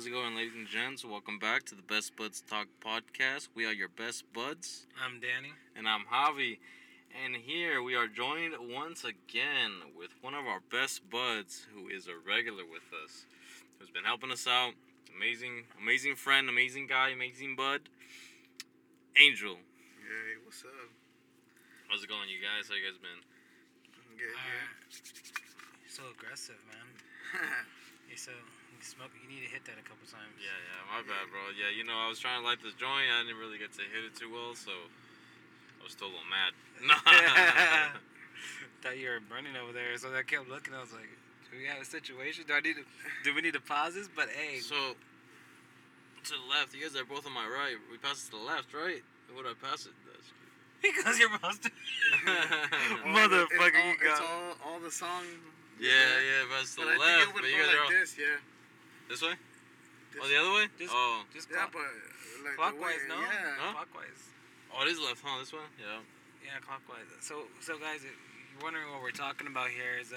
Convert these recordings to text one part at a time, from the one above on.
How's it going, ladies and gents? Welcome back to the Best Buds Talk podcast. We are your best buds, I'm Danny. and I'm Javi. And here we are joined once again with one of our best buds, who is a regular with us, who's been helping us out. Amazing, amazing friend, amazing guy, amazing bud. Angel, Hey, what's up? how's it going, you guys? How you guys been? Good, You're so aggressive, man. good. You so you smoke. You need to hit that a couple times. Yeah, yeah, my bad, bro. Yeah, you know, I was trying to light this joint. I didn't really get to hit it too well, so I was still a little mad. Thought you were burning over there, so I kept looking. I was like, "Do we have a situation? Do I need to? Do we need to pause this?" But hey, So, to the left, you guys are both on my right. We pass it to the left, right? What would I pass it? That's because you're supposed to. Motherfucker, you it's all, got- It's all, all the song. yeah, yeah, pass it to But I the think left. it would But you go guys are like all, this, yeah. This way? This- Oh, the other way? Just- oh. Just Yeah, clock- but like clockwise, the way, no? Yeah. Huh? Clockwise. oh, it is left, huh? This way? Yeah. Yeah, clockwise. So, so guys, if you're wondering what we're talking about here is uh,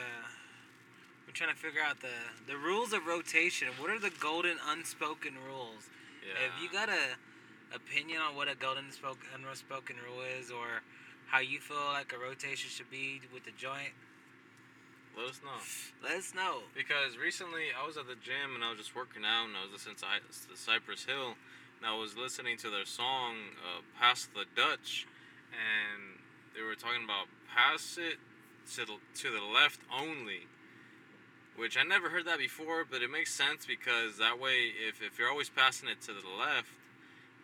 we're trying to figure out the the rules of rotation. What are the golden unspoken rules? Yeah. If you got a opinion on what a golden spoken unspoken rule is, or how you feel like a rotation should be with the joint, Let us know. let us know. Because recently I was at the gym and I was just working out and I was listening to, I- to Cypress Hill and I was listening to their song uh, "Pass the Dutch" and they were talking about pass it to the, to the left only, which I never heard that before, but it makes sense because that way if if you're always passing it to the left.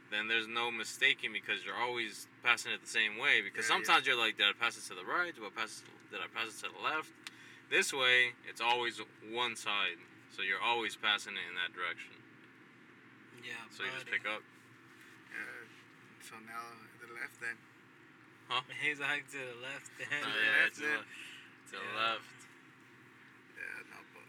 Then there's no mistaking because you're always passing it the same way. Because Yeah, yeah. sometimes you're like, did I pass it to the right? Do I pass? It, did I pass it to the left? This way, it's always one side, so you're always passing it in that direction. Yeah. So you just buddy. pick up. Uh, so now the left then. Huh? He's like to the left. Oh, the yeah, left to the, then. to the Yeah. left. Yeah, no, but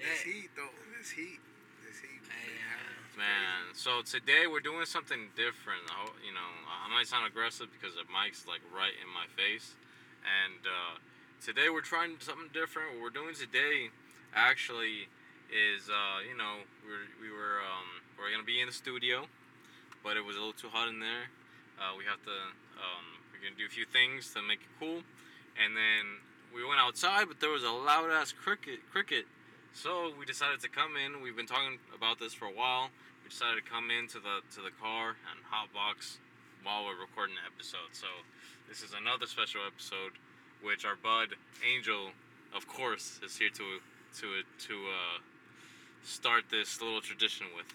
this Yeah. heat though. This heat. This heat. Hey, been happening. It's Man, so today we're doing something different. I You know, I might sound aggressive because the mic's like right in my face, and uh, today we're trying something different. What we're doing today, actually, is uh, you know we're we were um, we're gonna be in the studio, but it was a little too hot in there. Uh, we have to um, we're gonna do a few things to make it cool, and then we went outside, but there was a loud ass cricket cricket. So we decided to come in. We've been talking about this for a while. We decided to come into the to the car and hotbox while we're recording the episode. So this is another special episode, which our bud Angel, of course, is here to to to uh, start this little tradition with.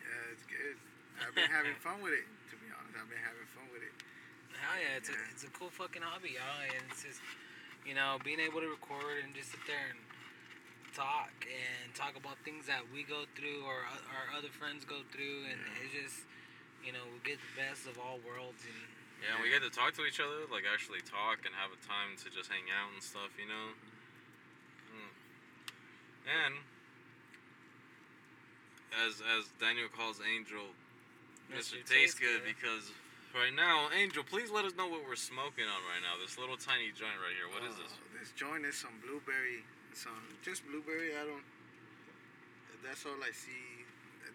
Yeah, it's good. I've been having fun with it. To be honest, I've been having fun with it. Hell yeah, it's a it's a cool fucking hobby, y'all. And it's just, you know, being able to record and just sit there and talk and talk about things that we go through or our other friends go through, and Yeah. it's just, you know, we get the best of all worlds. And Yeah, and we get to talk to each other, like actually talk and have a time to just hang out and stuff, you know. Mm. And as as Daniel calls Angel, Mr. Tastes Good because right now, Angel, please let us know what we're smoking on right now. This little tiny joint right here. What is this? Uh, This joint is some blueberry, some just blueberry. I don't. That's all I see.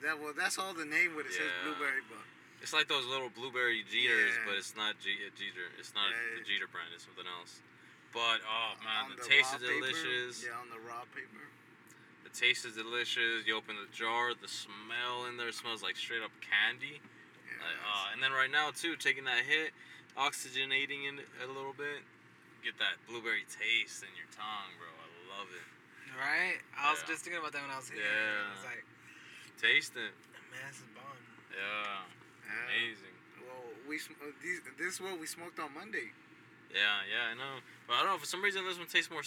That well, that's all the name what it says blueberry, but It's like those little blueberry Jeeters, Yeah. but it's not G- uh, Jeeter. It's not Yeah, the it- Jeeter brand. It's something else. But oh man, on the, taste raw is paper- delicious. Yeah, on the raw paper. The taste is delicious. You open the jar, the smell in there smells like straight up candy. Yeah, Like, uh, and then right now too, taking that hit, oxygenating it a little bit, get that blueberry taste in your tongue, bro. I love it. right, I was Yeah. just thinking about that when I was here. Yeah. I was like, Taste it. man, this is bomb. Yeah, amazing. Well, we sm- uh, these, this is what we smoked on Monday. Yeah, yeah, I know. But I don't know. For some reason, this one tastes more.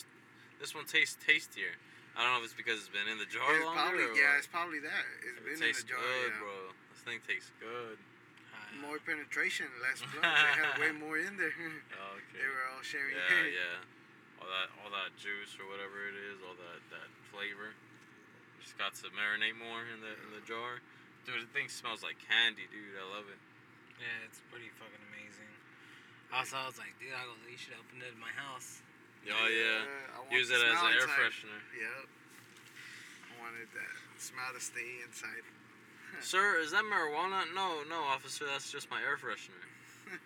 This one tastes tastier. I don't know if it's because it's been in the jar It's longer. probably yeah, what. it's probably that. It's It been in the jar. good, yeah. bro. This thing tastes good. More penetration, less blunts. they had way more in there. Okay. they were all sharing. Yeah, yeah. All that, all that juice or whatever it is, all that, that flavor. Just got to marinate more in the in the jar. Dude, the thing smells like candy, dude. I love it. Yeah, it's pretty fucking amazing. Also, I was like, dude, I go, you should open it in my house. Oh yeah. I want Use it as an air freshener. Yep. I wanted that smell to stay inside. Sir, is that marijuana? No, no, officer. That's just my air freshener.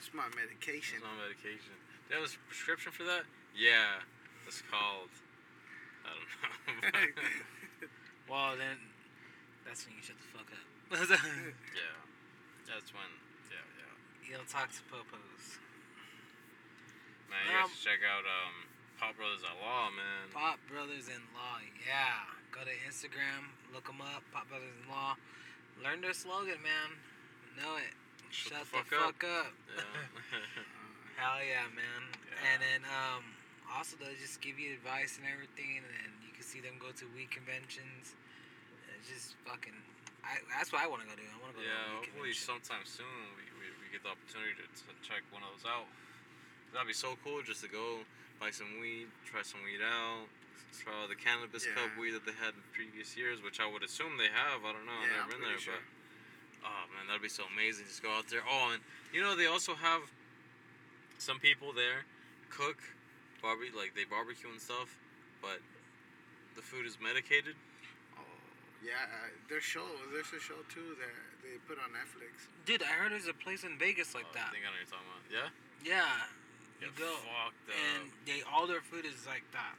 It's my medication. It's my medication. Do you have a prescription for that? Yeah. It's called. I don't know. well, then that's when you shut the fuck up. yeah. That's when. Yeah, yeah. you don't talk to popos. Man, you Um, should check out um, Pot Brothers in Law, man. Pot Brothers in Law, yeah. Go to Instagram, look them up. Pot Brothers in Law. Learn their slogan, man. Know it. Shut Shut, the the, fuck fuck up. Yeah. Hell yeah, man. Yeah. And then um, also they'll just give you advice and everything, and then you can see them go to weed conventions. And It's just fucking. I, that's what I want to go do. I want to go yeah, to hopefully convention. sometime soon we, we, we get the opportunity to, to check one of those out. That'd be so cool just to go buy some weed, try some weed out, try all the cannabis cup weed that they had in previous years, which I would assume they have. I don't know. Yeah, I've I'm never been there, sure. but oh man, that'd be so amazing. Just go out there. Oh, and you know they also have some people there cook barbecue like they barbecue and stuff, but the food is medicated. Yeah. Uh, there's show. There's a show too that they put on Netflix. Dude, I heard there's a place in Vegas like Oh, that. I think I know what you're talking about. Yeah. Yeah. You Get go. fucked up. And they all their food is like that.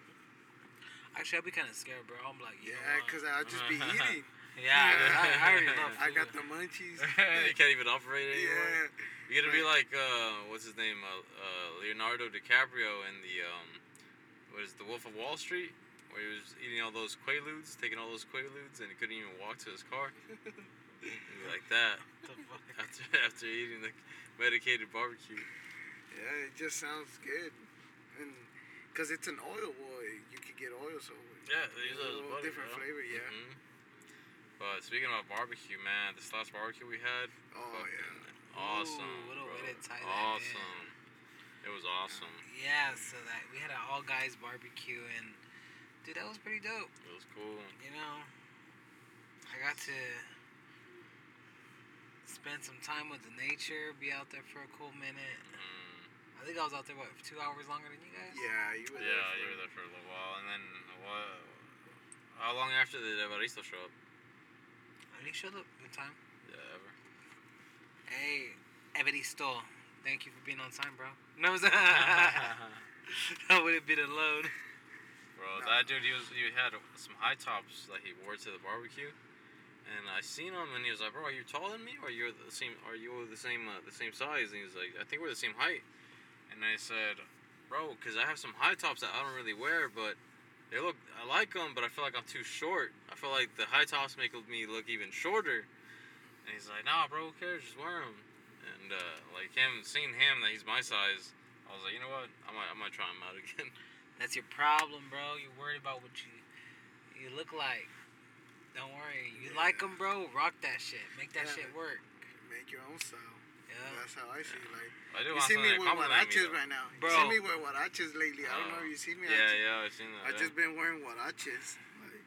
Actually, I'd be kind of scared, bro. I'm like, you Yeah, because I'll just be eating. yeah, I, I already love. I got the munchies. you can't even operate anymore. yeah. You're gonna be like uh, what's his name? Uh, uh, Leonardo DiCaprio in the um, what is it, the Wolf of Wall Street, where he was eating all those quaaludes, taking all those quaaludes, and he couldn't even walk to his car. Like that The fuck? after after eating the medicated barbecue. Yeah, it just sounds good. And because it's an oil boy, you could get oil, so Yeah, they use those butter, different bro. flavor, yeah. Mhm. But speaking about barbecue, man, this last barbecue we had, oh yeah. awesome. Ooh, what a bro. way to tie that in. awesome. It was awesome. Yeah, so that we had an all guys barbecue, and dude, that was pretty dope. It was cool. You know, I got to spend some time with the nature, be out there for a cool minute. Mm. I think I was out there what two hours longer than you guys. Yeah, you were Yeah, there. you were there for a little while, and then what? How long after did Evaristo show up? And he showed up in time. Yeah, ever. Hey, Evaristo, thank you for being on time, bro. No, it's- that would have been a load. Bro, that dude, he was he had some high tops that he wore to the barbecue, and I seen him, and he was like, "Bro, are you taller than me, or you're the same? Are you the same uh, the same size?" And he was like, "I think we're the same height." And I said, "Bro, because I have some high tops that I don't really wear, but they look I like them, but I feel like I'm too short. I feel like the high tops make me look even shorter." And he's like, "Nah, bro, who cares? Just wear them." And uh, like him, seeing him that he's my size, I was like, you know what? I might I might try him out again. That's your problem, bro. You're worried about what you you look like. Don't worry. You like them, bro? Rock that shit. Make that Yeah. shit work. Make your own style. Yeah. That's how I see. Like I do you want see something me to with compliment me, huaraches though. right now. Bro. You see me with huaraches lately. I don't know if you see me. I Yeah, just, yeah, I've seen that. I yeah. just been wearing huaraches. Like,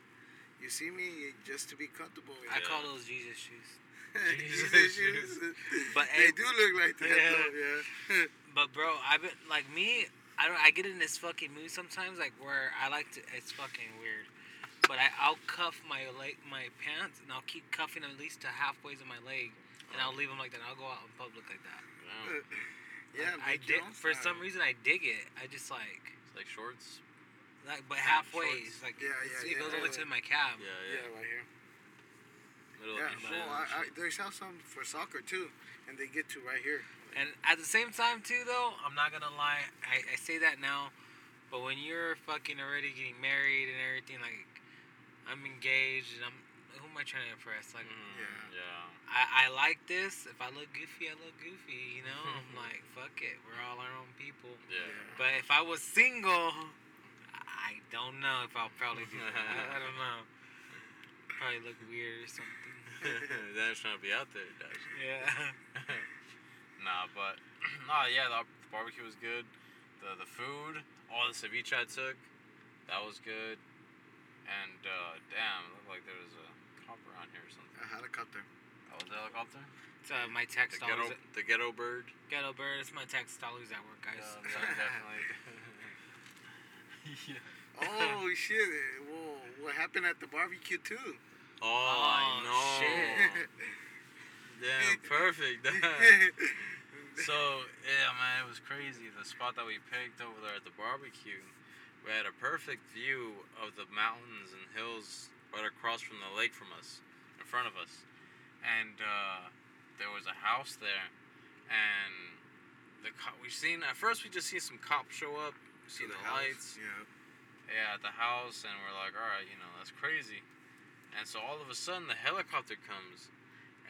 you see me just to be comfortable. I call those Jesus shoes. Jesus Jesus shoes. shoes. But, they hey- do look like that Yeah. though. Yeah. But bro, I've been like me. I don't. I get in this fucking mood sometimes, like where I like to. It's fucking weird. But I, I'll cuff my leg, my pants, and I'll keep cuffing at least to halfway of my leg, and I'll leave them like that. I'll go out in public like that. Yeah. yeah. I make your dig. For style. some reason, I dig it. I just like, It's like shorts. like, but Yeah, halfway. shorts. Like Yeah, it's- yeah, it goes yeah. over to my calf. Yeah, Yeah, yeah. right here. Little Yeah, well, I, I, shit. there's some for soccer too, and they get to right here. And at the same time, too, though, I'm not gonna lie. I, I say that now, but when you're fucking already getting married and everything, like, I'm engaged and I'm. Who am I trying to impress? Like, Mhm, Yeah. yeah. I, I like this. If I look goofy, I look goofy. You know, I'm like, fuck it. We're all our own people. Yeah. But if I was single, I don't know if I'll probably do that. I don't know. Probably look weird or something. Dan's trying to be out there, Dash. Yeah. Nah, but nah, yeah, the, the barbecue was good. The the food, all the ceviche I took, that was good. And uh, damn, it looked like there was a cop around here or something. I had A helicopter. Oh, was that a helicopter? It's uh, my text The ghetto, dollars. the ghetto bird. Ghetto bird. It's my text dollars at work, guys. Yeah, definitely. yeah. Oh shit! Well, what happened at the barbecue too? Oh, I Oh, know. shit. Damn, perfect. So yeah, man, it was crazy. The spot that we picked over there at the barbecue, we had a perfect view of the mountains and hills right across from the lake from us, in front of us. And uh, there was a house there, and the co- we seen at first we just see some cops show up, see To the, lights, Yeah. yeah, at the house, and we're like, all right, you know, that's crazy. And so all of a sudden the helicopter comes,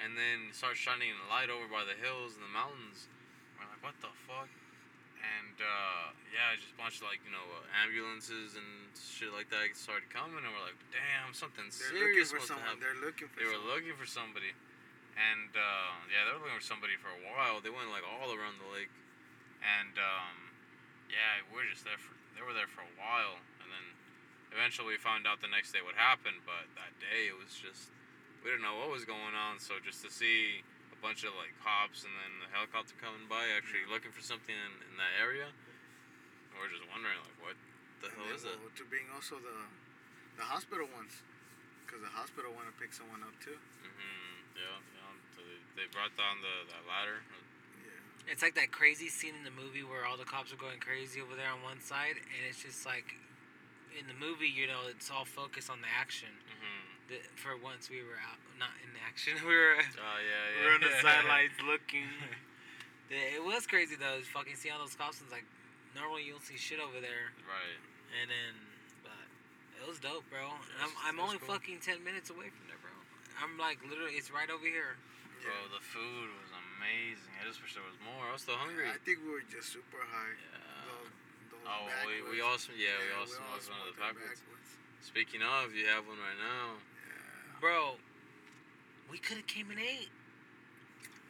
and then starts shining a light over by the hills and the mountains. We're like, what the fuck? And uh, yeah, just a bunch of like you know uh, ambulances and shit like that started coming, and we're like, damn, something They're looking serious for must have someone. They're looking for They were looking for somebody, and uh, yeah, they were looking for somebody for a while. They went like all around the lake, and um, yeah, we are just there for. They were there for a while, and then eventually we found out the next day what happened. But that day it was just we didn't know what was going on. So just to see a bunch of like cops and then the helicopter coming by, actually looking for something in, in that area, we're just wondering like what the And hell then is it? we'll- To being also the the hospital ones, because the hospital want to pick someone up too. hmm Yeah, yeah. So they, they brought down the that ladder. Yeah. It's like that crazy scene in the movie where all the cops are going crazy over there on one side, and it's just like, in the movie, you know, it's all focused on the action. hmm The, for once, we were out, not in action. We were, Oh yeah, yeah. we were on the sidelines looking. It was crazy though. is Fucking see all those cops. And like normally you don't see shit over there, Right. and then, but it was dope, bro. It I'm, I'm only cool. fucking ten minutes away from there, bro. I'm like literally, it's right over here. Bro, the food was amazing. I just wish there was more. I was still hungry. I think we were just super high. Yeah. Those, those Oh, well, we, we also yeah, we also all smoked one of the smoked our backwoods. backwoods. Speaking of, you have one right now. Yeah. Bro, we could have came and ate.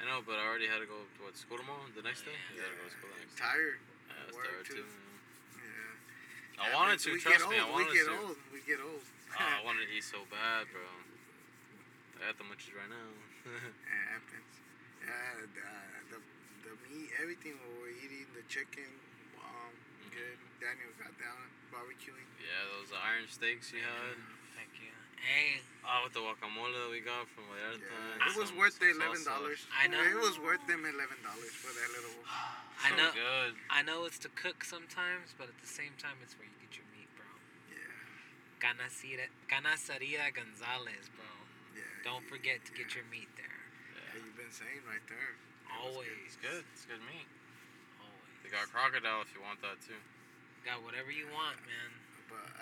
I know, but I already had to go to what school tomorrow. The next day. Yeah. I gotta go to school the next day. Tired. Yeah, I was Work tired too. too. Yeah. I wanted to. We Trust get me, I old. wanted we get to. old. We get old. Oh, I wanted to eat so bad, bro. I got the munchies right now. It happens. Yeah, the, the, the meat, everything we were eating, the chicken, um, Mm-hmm. good. Daniel got down barbecuing. yeah, those iron steaks you had. Thank you. Hey, Oh, with the guacamole that we got from Vallarta. Yeah. It was some- worth the eleven dollars. I know. It was worth them eleven dollars for that little. I So know. good. I know it's to cook sometimes, but at the same time, it's where you get your meat, bro. Yeah. Canacita, Canaceria Gonzalez, bro. Yeah. Don't yeah, forget to yeah. get your meat there. Yeah, you've been saying right there. It was Always. It's good. It's good meat. Always. They got crocodile if you want that too. Got whatever you want, man. But I don't.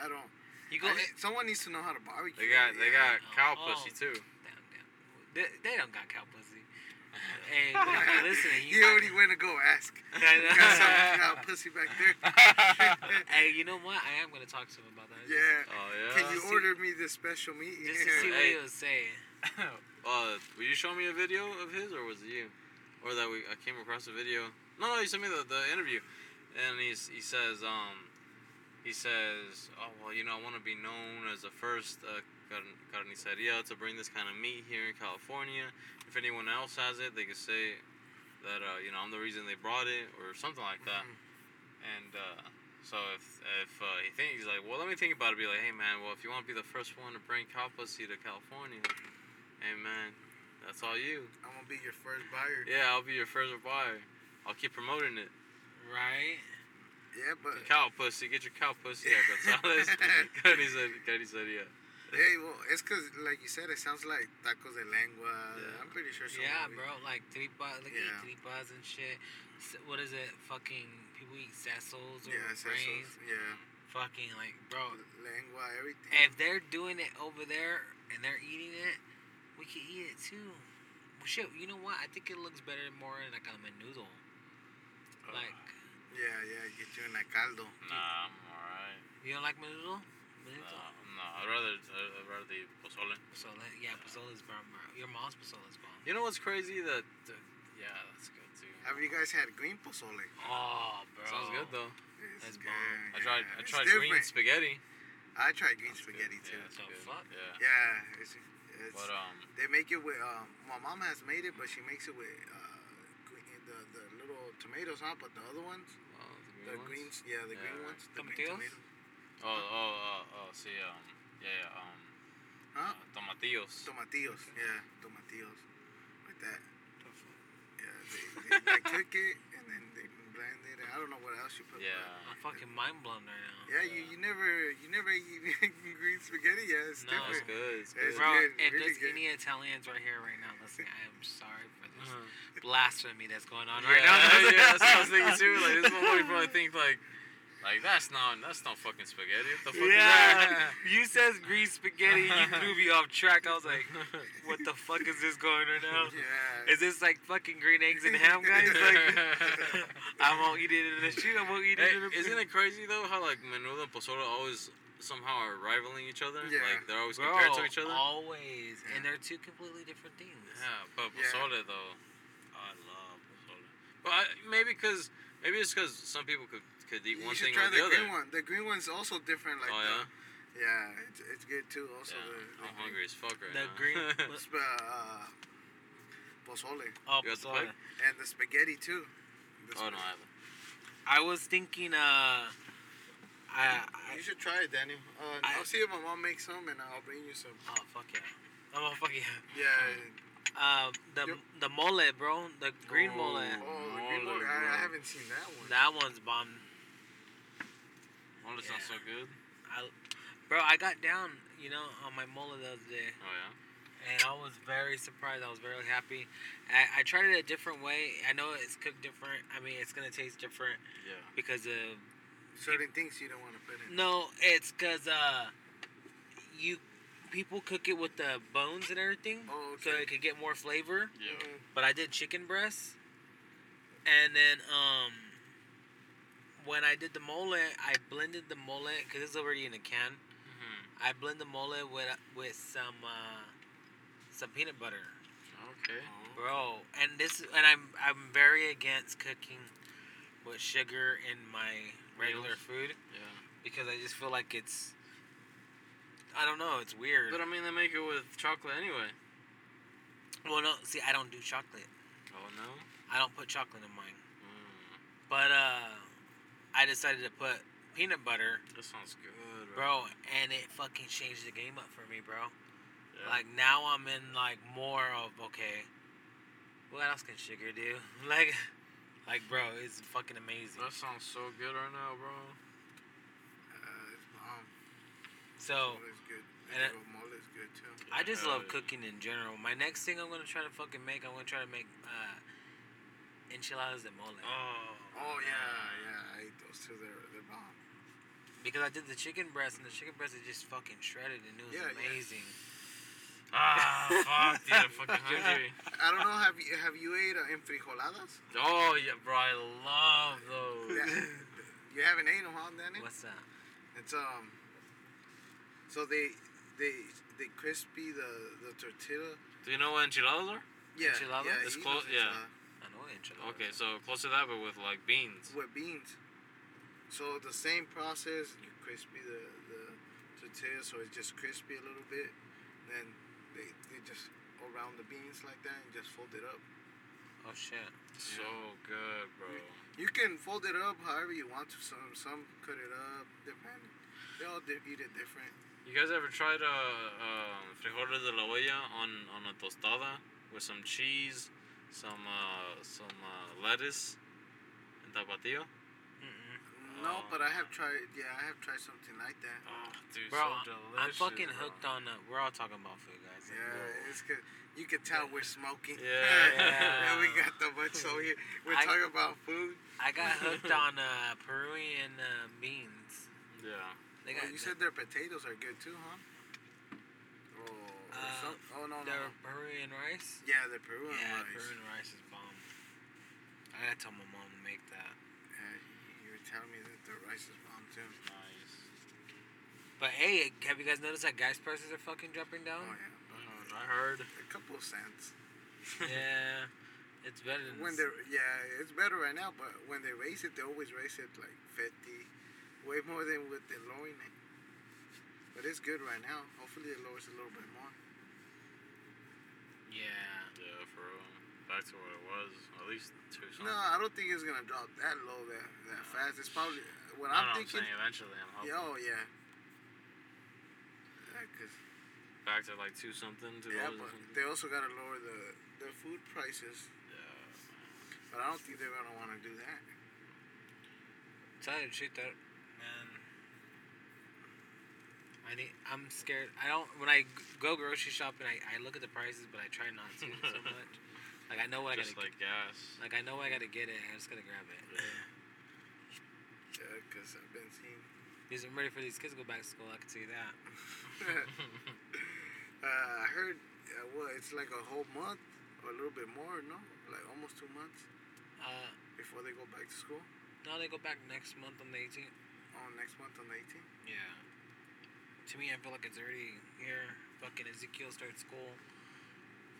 You go. I need- someone needs to know how to barbecue. They got they yeah. got cow Oh. pussy too. damn, damn. They, they don't got cow pussy. hey, but if you're listening, you You might- already went to go ask. I Got know. some got pussy back there. hey, you know what? I am gonna talk to him about that. yeah. Oh yeah. Can you order me this special meat? Just to see what Hey. he was saying. Uh, will you show me a video of his, or was it you, or that we I came across a video? No, no, you sent me the, the interview, and he's he says um, he says oh well you know I want to be known as the first uh, carn- carniceria to bring this kind of meat here in California. If anyone else has it, they could say that uh, you know I'm the reason they brought it or something like that. And uh, so if if uh, he thinks he's like, well, let me think about it. Be like, hey man, well if you want to be the first one to bring cow pussy to California, hey man, that's all you. I'm gonna be your first buyer. Yeah, I'll be your first buyer. I'll keep promoting it. Right? Yeah, but Cow pussy, get your cow pussy at Gonzalez. Cody said, Cody said, yeah. hey, well, it's cause like you said, it sounds like tacos de lengua. Yeah. I'm pretty sure. Yeah, someone- bro. Like tripas, like Yeah. eat tripas and shit. What is it? Fucking people eat sessels or Yeah, brains. sesos, yeah, Fucking like, bro. lengua, everything. If they're doing it over there and they're eating it, we can eat it too. Well, shit, you know what? I think it looks better more in like a menudo. Uh, like, yeah, yeah, get you in that caldo. Nah, I'm alright. you don't like menudo? Menudo? Nah, nah, I'd rather, I'd rather eat pozole. So yeah, pozole's bomb. bro. Your mom's pozole is bomb. You know what's crazy? That, that yeah, that's good too. Have you guys had green pozole? Oh, bro. Sounds good though. It's That's good, bomb. I tried, I it's tried green different. spaghetti. I tried green That's spaghetti good. too. Yeah, that's The good. fuck? Yeah. Yeah, it's, it's But um, they make it with. Um, my mom has made it, but she makes it with uh, tomatoes, huh? But the other ones, uh, the green ones? greens, yeah, the green ones, the green tomatoes. Oh, oh, uh, oh, see, um, yeah, yeah, um, Huh? uh, tomatillos. Tomatillos. Yeah, tomatillos. Like that. Yeah, they, they like cook it and then they blend it. I don't know what else you put. Yeah. I'm fucking mind blown right now. but- Yeah, you, you never you never eat green spaghetti. Yeah, it's No. It's different. good. It's It's good. Bro, good, if really there's good. any Italians right here right now listening, I am sorry for this Uh-huh. blasphemy that's going on yeah, right now. yeah, that's what I was thinking too. Like this motherfucker probably think like, like that's not that's not fucking spaghetti. What the fuck Yeah, is that? you says green spaghetti, you threw me off track. I was like, what the fuck is this going right now? Yeah. Is this like fucking green eggs and ham, guys? Like, I won't eat it in the shoe. I won't eat it Hey, in the isn't it crazy though how like menudo and pozole always somehow are rivaling each other? Yeah. Like they're always Bro, compared to each other. always, Yeah. and they're two completely different things. Yeah, but Yeah. though, I love pozole. But I, maybe because maybe it's because some people could could eat You one thing try or the the other. green one. The green one's also different. Like oh the, yeah, yeah, it's, it's good too. Also, yeah. the, the I'm hungry as fuck right The now. green- Sp- uh, pozole Oh, You pozole. and the spaghetti too. The oh no, I haven't. I was thinking, uh, I, I You should try it, Daniel. Uh, I- I'll see if my mom makes some, and I'll bring you some. oh fuck yeah, oh fuck yeah. Yeah. Uh, the Yep. the mole, bro, the green Oh. mole. Oh, the green Mole. I. I haven't seen that one. That one's bomb. Oh, that sounds so good. I, bro, I got down, you know, on my mole the other day, Oh yeah. And I was very surprised. I was very happy. I, I tried it a different way. I know it's cooked different. I mean, it's gonna taste different Yeah. because of Certain things you don't want to put in. no, it's because uh, you people cook it with the bones and everything, Oh, so it could get more flavor. Yeah. Mhm. But I did chicken breasts, and then um, when I did the mole, I blended the mole because it's already in a can. hmm I blend the mole with with some uh, some peanut butter, Okay. bro. And this and I'm I'm very against cooking with sugar in my regular Meals? food Yeah. because I just feel like it's I don't know, it's weird. But I mean, they make it with chocolate anyway. well, no, see, I don't do chocolate. Oh no. I don't put chocolate in mine. Mm, But uh, I decided to put peanut butter, that sounds good, bro, and it fucking changed the game up for me, bro. Yeah. Like now I'm in like more of okay. What else can sugar do? Like, like bro, it's fucking amazing. that sounds so good right now, bro. Uh, it's bomb. So and it- And mole good too. I just love cooking in general. My next thing I'm gonna try to fucking make, I'm gonna try to make uh, enchiladas de mole. Oh. Oh yeah, yeah. I ate those too. They're they're bomb. Because I did the chicken breast, and the chicken breast is just fucking shredded, and it was Yeah, yeah. Amazing. Ah, fuck, dude, I'm fucking hungry. I don't know. Have you have you ate uh, enfrijoladas? Oh yeah, bro, I love those. Yeah. you haven't ate them, huh, Danny? What's that? It's um. So they they they crispy the the tortilla. Do you know what enchiladas are? Yeah, Enchiladas? yeah. It's close- yeah. I know enchiladas. Okay, so close to that, but with like beans. with beans. So the same process, you crispy the, the tortilla so it's just crispy a little bit. Then they, they just go around the beans like that and just fold it up. Oh shit. So good, bro. You can fold it up however you want to. Some some cut it up, depending. They all di- eat it different. You guys ever tried uh, uh, frijoles de la olla on, on a tostada with some cheese, some uh, some uh, lettuce, and tapatio? No, Oh. but I have tried. Yeah, I have tried something like that. Oh, dude, Bro, so delicious. I'm fucking bro. hooked on. Uh, we're all talking about food, guys. Yeah, it's good. You can tell we're smoking. Yeah. and we got the much over here. We're I- talking about food. I got hooked on uh, Peruvian uh, beans. Yeah. They Oh, got you said their potatoes are good too, huh? Oh, Uh, some- oh no, no. their Peruvian rice. Yeah, the Peruvian yeah, rice. Peruvian rice is bomb. I gotta tell my mom to make that. Yeah, you- you were telling me that the bomb too. Nice. But hey, have you guys noticed that gas prices are fucking dropping down? Oh down? yeah, I heard. a couple of cents. yeah, it's better than When they're yeah, it's better right now, but when they raise it, they always raise it like fifty, way more than with they're lowering it. But it's good right now. Hopefully, it lowers a little bit more. yeah. Yeah, for real. Back to what it was. At least two something. No, I don't think it's gonna drop that low that that fast. It's probably what I I'm know, thinking. I'm saying eventually I'm hoping. Yeah, oh yeah, Yeah, cause Back to like two something, two yeah, but something. they also gotta lower the the food prices. Yeah. But I don't think they're gonna want to do that. Tell you the truth, that man. I need. I'm scared. I don't. When I go grocery shopping, I, I look at the prices, but I try not to so much. Like I know what Just I gotta. like gas. like I know I gotta get it. I just gotta grab it. Yeah, cause I've been seeing. Because I'm ready for these kids to go back to school. I can see that. uh, I heard. Uh, what? It's like a whole month or a little bit more. No, like almost two months Uh, before they go back to school. no, they go back next month on the 18th. Oh, next month on the 18th. Yeah. To me, I feel like it's already here. Fucking Ezekiel starts school.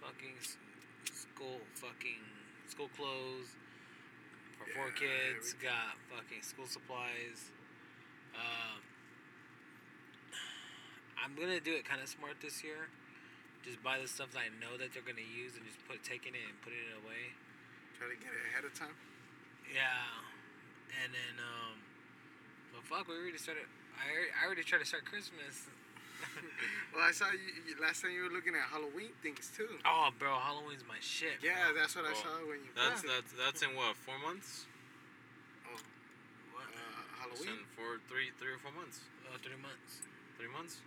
Fucking school. Fucking school clothes. For four kids. everything. Got fucking school supplies. Um, I'm gonna do it kind of smart this year. Just buy the stuff that I know that they're gonna use and just put taking it and putting it away. Try to get it ahead of time. Yeah, and then um, but fuck, we already started. I already, I already tried to start Christmas. Well, I saw you, you last time you were looking at Halloween things too. Oh, bro, Halloween's my shit. bro. Yeah, that's what I Oh, saw when you. That's posted. that's that's in what four months? Oh, What? uh, It's Halloween. in four, three, three or four months. Uh, three months. Three months.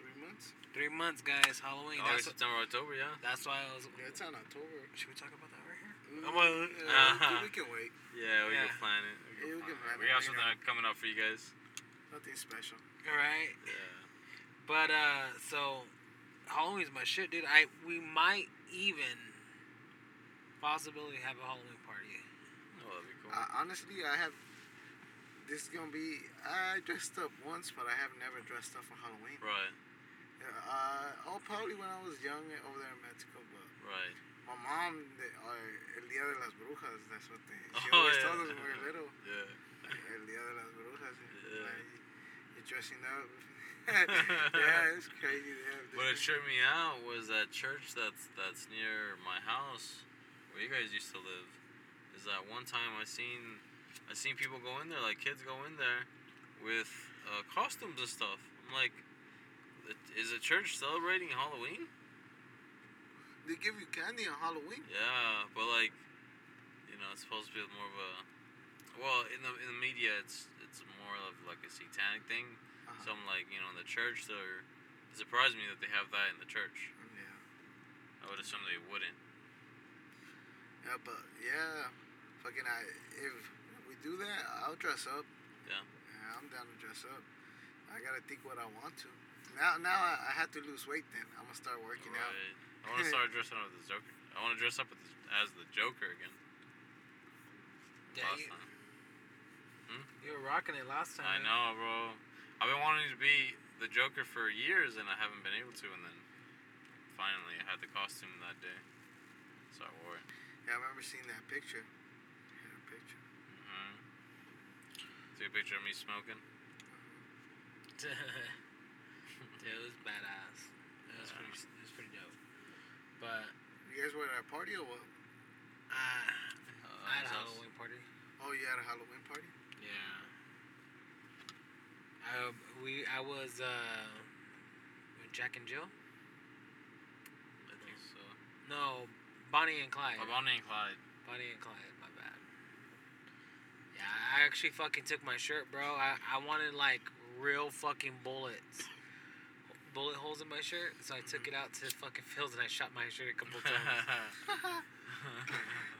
Three months. Three months, guys. Halloween. August, That's what, September, October. Yeah. that's why I was. Yeah, it's on October. Should we talk about that right here? Mm, I'm a- Uh-huh. we can wait. Yeah, we Yeah. can plan it. Yeah, we can plan We it got right something coming up for you guys. Nothing special. All right. Yeah. But uh, so Halloween's my shit, dude. I we might even possibly have a Halloween party. Oh, that'd be cool. Uh, honestly, I have. This is gonna be. I dressed up once, but I have never dressed up for Halloween. right. Yeah, uh, oh, probably when I was young over there in Mexico, but Right. my mom, they, uh, El Día de las Brujas, that's what they. She Oh, always yeah. told us when we were little. Yeah. El Día de las Brujas. Yeah. Like, you're dressing up. yeah, it's crazy. They have What it different- tripped me out was that church that's that's near my house, where you guys used to live. Is that one time I seen I seen people go in there, like kids go in there, with uh, costumes and stuff. I'm like, is the church celebrating Halloween? They give you candy on Halloween. Yeah, but like, you know, it's supposed to be more of a. Well, in the in the media, it's it's more of like a satanic thing. So I'm like, you know, in the church, they're. It surprised me that they have that in the church. Yeah. I would assume they wouldn't. Yeah, but yeah, fucking I if we do that, I'll dress up. Yeah. Yeah, I'm down to dress up. I gotta think what I want to. Now, now I, I have to lose weight. Then I'm gonna start working out. I want to start dressing up as the Joker. I want to dress up as the, as the Joker again. Yeah, last you, time. Hmm? you were rocking it last time. I know, bro. I've been wanting to be the Joker for years, and I haven't been able to. And then finally, I had the costume that day, so I wore it. Yeah, I remember seeing that picture. Yeah, a picture. hmm Took a picture of me smoking. Dude, it was badass. It was Yeah. pretty. It was pretty dope. But You guys were at a party or what? uh, Uh, I had a. Halloween party. Oh, you had a Halloween party? Yeah. I we I was uh Jack and Jill. I think so. No, Bonnie and Clyde. Oh, Bonnie and Clyde. Bonnie and Clyde. My bad. Yeah, I actually fucking took my shirt, bro. I I wanted like real fucking bullets. Bullet holes in my shirt, so I took it out to fucking fields and I shot my shirt a couple times.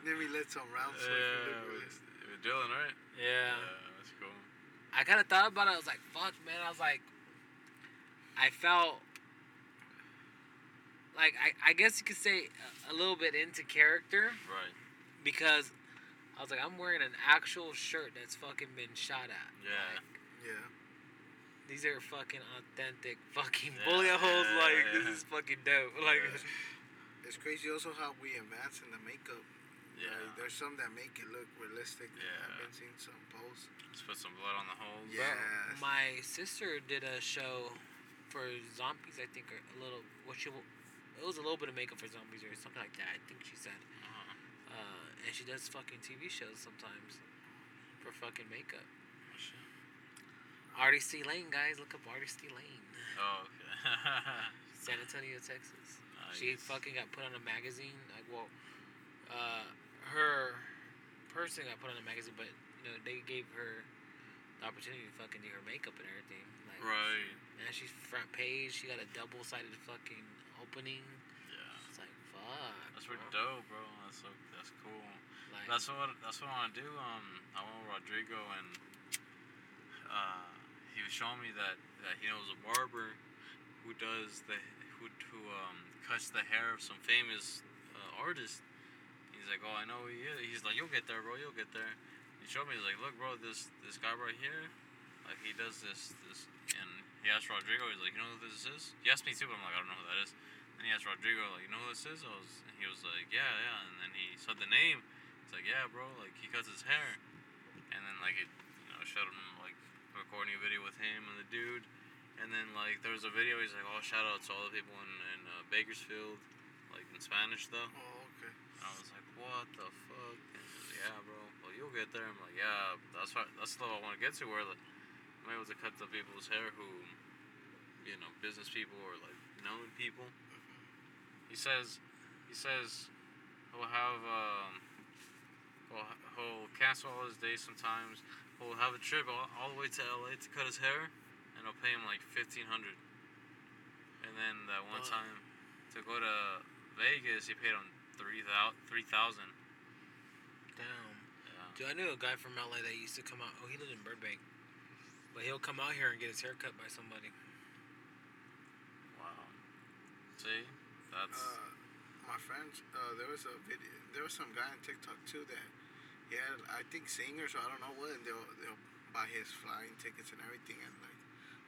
Then we let some rounds slip yeah, from it the was, it Dylan, right? yeah. that's cool. I kind of thought about it. I was like, fuck, man. I was like, I felt like I, I guess you could say a, a little bit into character Right. because I was like, I'm wearing an actual shirt that's fucking been shot at. Yeah. Like, Yeah. these are fucking authentic fucking Yeah, bullet holes. Like, yeah. this is fucking dope. Like, Yeah. It's crazy also how we advance in the makeup. Yeah. Like, there's some that make it look realistic. Yeah. I've been seeing some posts. Just put some blood on the holes. Yeah. Yes. my sister did a show for zombies. I think, or a little. What she. It was a little bit of makeup for zombies or something like that. I think she said. Uh-huh. Uh, and she does fucking TV shows sometimes for fucking makeup. Oh, shit. Artisty Lane, guys. Look up Artisty Lane. Oh, okay. San Antonio, Texas. She fucking got put on a magazine. Like, well, uh, her person got put on the magazine, but you know they gave her the opportunity to fucking do her makeup and everything. Like, Right. Man, she's front page. She got a double-sided fucking opening. Yeah. It's like fuck. That's pretty bro. dope, bro. That's so that's cool. Like, That's what that's what I want to do. Um, I went with Rodrigo and uh, he was showing me that that he knows a barber who does the who who um cuts the hair of some famous uh, artist. He's like, oh, I know who he is. He's like, you'll get there, bro. You'll get there. He showed me. He's like, look, bro, this this guy right here, like he does this this, and he asked Rodrigo. He's like, you know who this is? He asked me too, but I'm like, I don't know who that is. And he asked Rodrigo, like, you know who this is? I was, and he was like, yeah, yeah. And then he said the name. He's like, yeah, bro. Like he cuts his hair, and then like it, you know, showed him like recording a video with him and the dude, and then like there was a video. He's like, oh, shout out to all the people in, in uh, Bakersfield, Spanish though. Oh, okay. And I was like, what the fuck? Yeah, bro. Well, you'll get there. I'm like, yeah, that's what that's the level I want to get to, where like, I'm able to cut the people's hair who, you know, business people or like known people. He says, he says, he'll have um, he'll, he'll cancel all his days sometimes. He'll have a trip all, all the way to LA to cut his hair, and I'll pay him like fifteen hundred. And then that one time to go to Vegas, he paid him three thousand. Three thousand. damn. Yeah. Dude, I knew a guy from LA that used to come out. Oh, he lived in Burbank, but he'll come out here and get his hair cut by somebody. Wow. See, that's Uh, my friends, uh, there was a video. There was some guy on TikTok too that he had, I think, singers or I don't know what, and they'll they'll buy his flying tickets and everything, and like,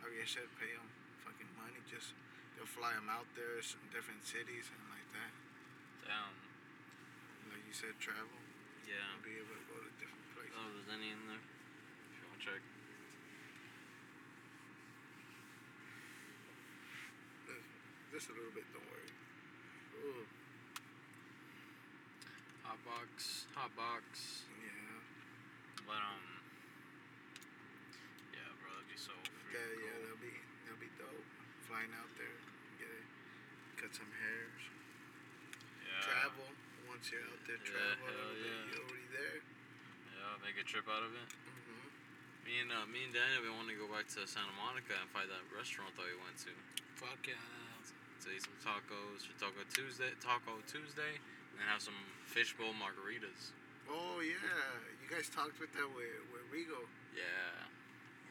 I guess should pay him fucking money. Just they'll fly them out there, s- different cities and like that. damn. Like you said, travel, Yeah. be able to go to different places. Oh, there's any in there? If you want to check. Just a little bit, don't worry. Ooh, Hot box, hot box. yeah. But um, yeah, bro, that'd be so freaking Yeah, yeah, cool. that'll be that'll be dope. Flying out there, cut some hairs, Yeah. travel. Once you're out there, Yeah, travel a hell little bit. yeah. You're already there. Yeah, make a trip out of it. hmm Me and uh, me and Daniel, we want to go back to Santa Monica and find that restaurant that we went to Fuck yeah. to eat some tacos for Taco Tuesday, Taco Tuesday, and have some fishbowl margaritas. Oh yeah, you guys talked with that with with Rigo. Yeah.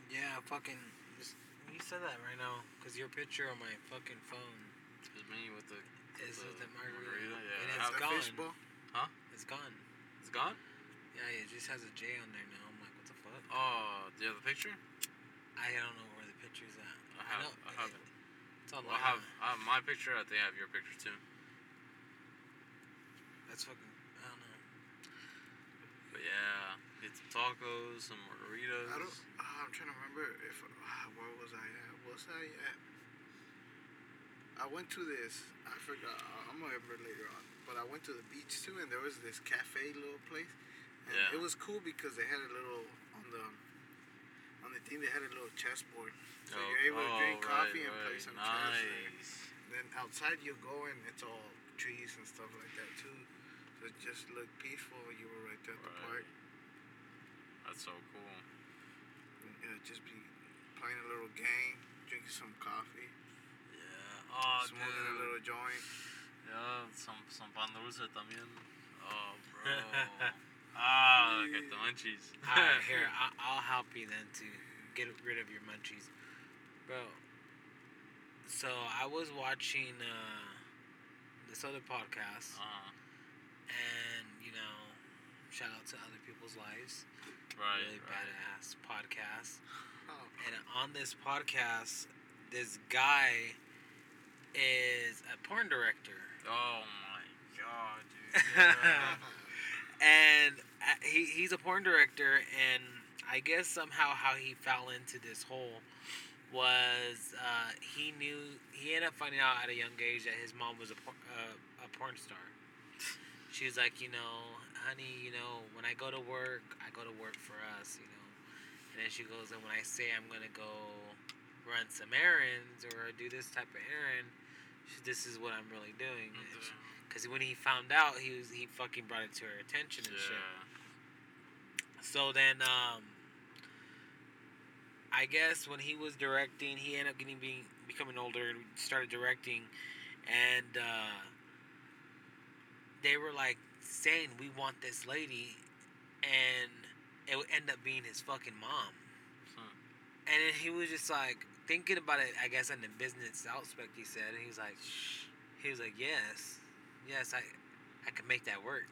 Yeah, fucking. Just, you said that right now, cause your picture on my fucking phone It's me with the. is The the margarita, margarita, yeah. and Have it's the gone. fishbowl. It's gone. It's gone. Yeah, it just has a J on there now. I'm like, what the fuck? Oh, do you have the picture? I don't know where the picture's at. I have. know, I have it. It's online. Well, I have, I have my picture. I think I have your picture too. That's fucking. I don't know. But yeah, get some tacos, some margaritas. I don't. Uh, I'm trying to remember if uh, where was I at? Was I at? I went to this. I forgot. I'm gonna remember later on. But I went to the beach too, and there was this cafe little place, and Yeah. it was cool because they had a little on the on the thing. They had a little chessboard, so Oh, you're able to drink oh, coffee right, and play right. some chess. there. Nice. Then outside you go and it's all trees and stuff like that too. So it just looked peaceful. You were right there at the park. That's so cool. Uh, just be playing a little game, drinking some coffee, Yeah. Oh, smoking a little joint. Yeah, some some pan dulce también. Oh, bro. ah, get the munchies. Alright, here, I- I'll help you then to get rid of your munchies. Bro, so I was watching uh, this other podcast, Uh, and, you know, shout out to Other People's Lives. right, really right. badass podcast. Oh, And on this podcast, this guy is a porn director. Oh my god, dude. Yeah. and uh, he, he's a porn director and i guess somehow how he fell into this hole was uh, he knew he ended up finding out at a young age that his mom was a, por- uh, a porn star she was like you know honey you know when i go to work i go to work for us you know and then she goes, and when I say I'm gonna go run some errands or do this type of errand, this is what I'm really doing. Because when he found out, he was he fucking brought it to her attention and shit. So then, um, I guess when he was directing, he ended up getting being becoming older and started directing, and uh, they were like saying, "We want this lady," and it would end up being his fucking mom. Huh. And then he was just like thinking about it. I guess in the business aspect, he said, and he was like, he was like, "Yes, yes, I, I can make that work."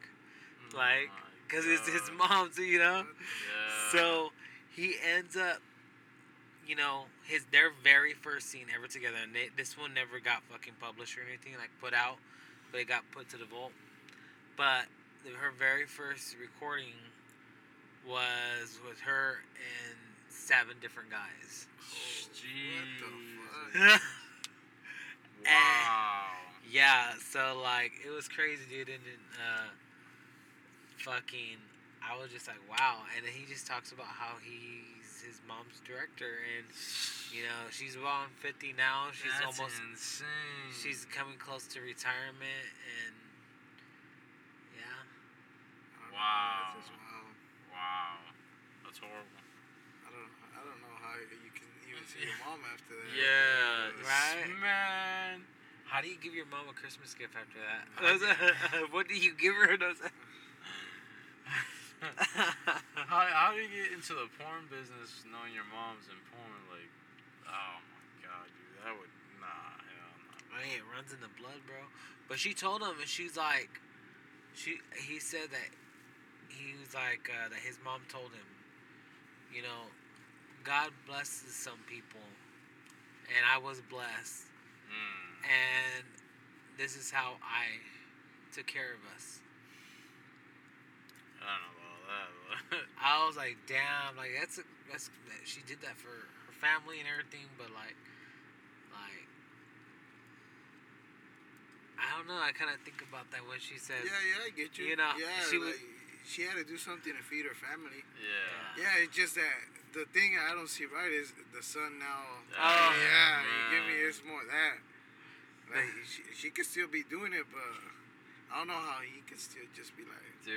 Oh Like, Cause it's his mom too, you know. Yeah. So he ends up, you know, his their very first scene ever together, and they, this one never got fucking published or anything like put out, but it got put to the vault. But her very first recording was with her and seven different guys. What the Jeez. fuck? Wow. yeah, so like it was crazy, dude, and then uh, fucking, I was just like, wow. And then he just talks about how he's his mom's director, and you know she's well on fifty now. She's That's almost, insane. she's coming close to retirement, and yeah, Wow. That's just wow. That's horrible. I don't, know how you can even see your mom after that. Yeah. Right? Man. how do you give your mom a Christmas gift after that? What do you give her? Those? how, how do you get into the porn business knowing your mom's in porn? Like, oh my god, dude, that would nah, hell no. I mean, it runs in the blood, bro. But she told him, and she's like, she. He said that he was like uh, that. His mom told him, you know, God blesses some people, and I was blessed, Mm. and this is how I took care of us. I don't know about all that. But I was like, damn, like that's a, that's that she did that for her family and everything, but like, like. I don't know. I kind of think about that when she says, Yeah, yeah, I get you. You know, yeah, she she was- like, she had to do something to feed her family. yeah. Yeah, it's just that the thing I don't see right is the son now. Oh, yeah, you give me it's more that. Like she, she could still be doing it, but I don't know how he could still just be like, Dude,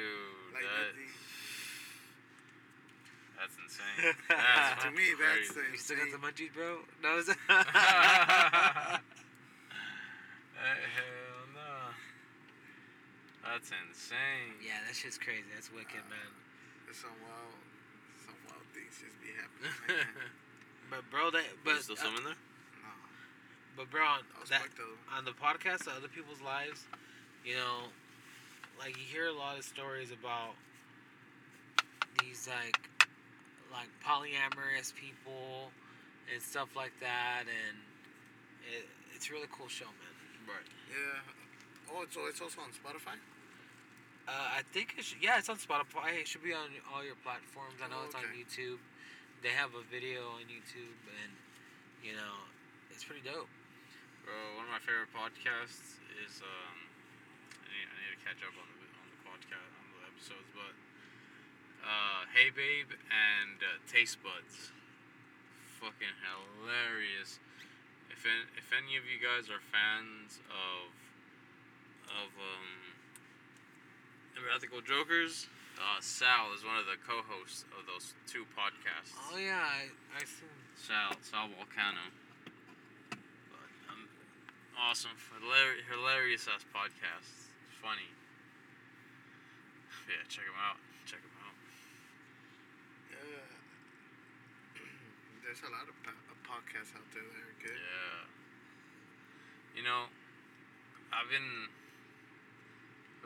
like that, nothing. that's insane. That's To me, that's crazy. the You still got the munchies, bro? No. it's- Hell no. That's insane. yeah, that shit's crazy. That's wicked, man. There's some wild, some wild things just be happening. Like. But bro, that but Is still uh, some in there? no, but bro, on that on the podcast, of other people's lives, you know, like you hear a lot of stories about these like like polyamorous people and stuff like that, and it, it's really cool show, man. Right. Yeah. Oh, so it's also on Spotify. Uh, I think it should, yeah, it's on Spotify. It should be on all your platforms. I know Oh, it's on. YouTube. They have a video on YouTube, and you know, it's pretty dope. Bro, one of my favorite podcasts is um, I need, I need to catch up on the on the podcast on the episodes, but uh, Hey Babe and uh, Taste Buds, fucking hilarious. If any, if any of you guys are fans of of um, Impractical Jokers, uh, Sal is one of the co-hosts of those two podcasts. Oh yeah, I I seen. Sal, Sal Vulcano. But, um, awesome, Hilar- hilarious ass podcast. Funny. Yeah, check him out. Check him out. Yeah. There's a lot of po- uh, podcasts out there that are good. Yeah. You know, I've been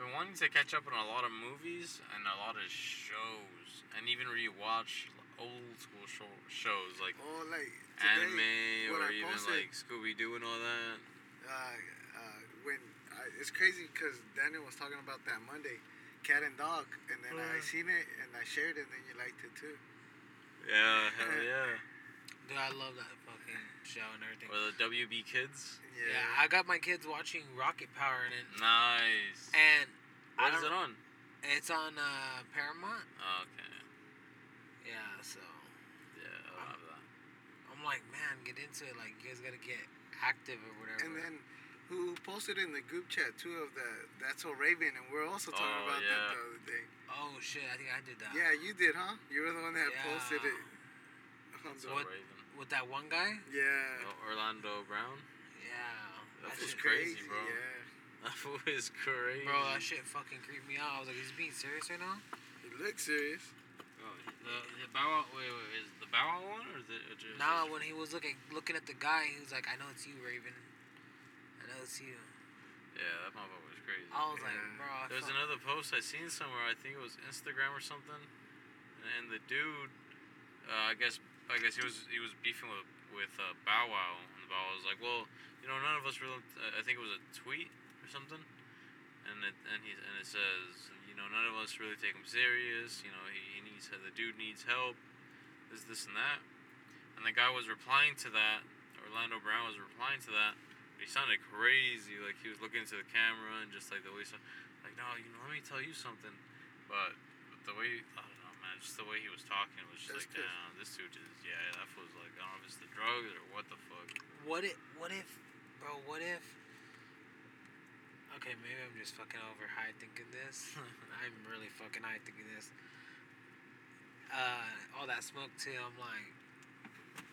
been wanting to catch up on a lot of movies and a lot of shows, and even rewatch old school show, shows like Oh, like today, anime or I even posted- like Scooby Doo and all that. uh, uh, when I, it's crazy because Daniel was talking about that Monday, cat and dog, and then I Mhm. seen it and I shared it, and then you liked it too. Yeah, hell yeah. Dude, I love that fucking show and everything. Or the WB Kids. Yeah. Yeah, I got my kids watching Rocket Power and it, Nice. and What is it on? it's on uh, Paramount. Oh, okay. Yeah, so Yeah. I love that. I'm like, man, get into it. Like, you guys gotta get active or whatever. And then who posted in the group chat too of the That's So Raven, and we're also talking Oh, about yeah. that the other day. oh shit, I think I did that. Yeah, you did, huh? You were the one that Yeah. posted it. On the, So What? Raven. With that one guy. yeah, Oh, Orlando Brown. Yeah. That That was crazy, crazy, bro. Yeah, That fool is crazy. bro, that shit fucking creeped me out. I was like, he's being serious right now? he looks serious. Oh, the the Bow Wow, wait, wait, is the Bow Wow one or the? Or just, Nah, when he was looking looking at the guy, he was like, I know it's you, Raven. I know it's you. Yeah, that motherfucker was crazy. I was like, bro. I There's fuck- another post I seen somewhere. I think it was Instagram or something, and the dude, uh, I guess, I guess he was he was beefing with with uh, Bow Wow, and Bow Wow was like, well, you know, none of us really. Uh, I think it was a tweet or something, and it and he and it says, you know, none of us really take him serious. You know, he, he needs the dude needs help. This this and that, and the guy was replying to that. Orlando Brown was replying to that. He sounded crazy, like he was looking into the camera and just like the way, so, like no, you know, let me tell you something. But the way, man, just the way he was talking was just That's like, damn, this dude is, yeah, that was like, I don't know if it's the drugs or what the fuck. What if, what if, bro, what if, okay, maybe I'm just fucking over high thinking this. I'm really fucking high thinking this. Uh, all that smoke too, I'm like,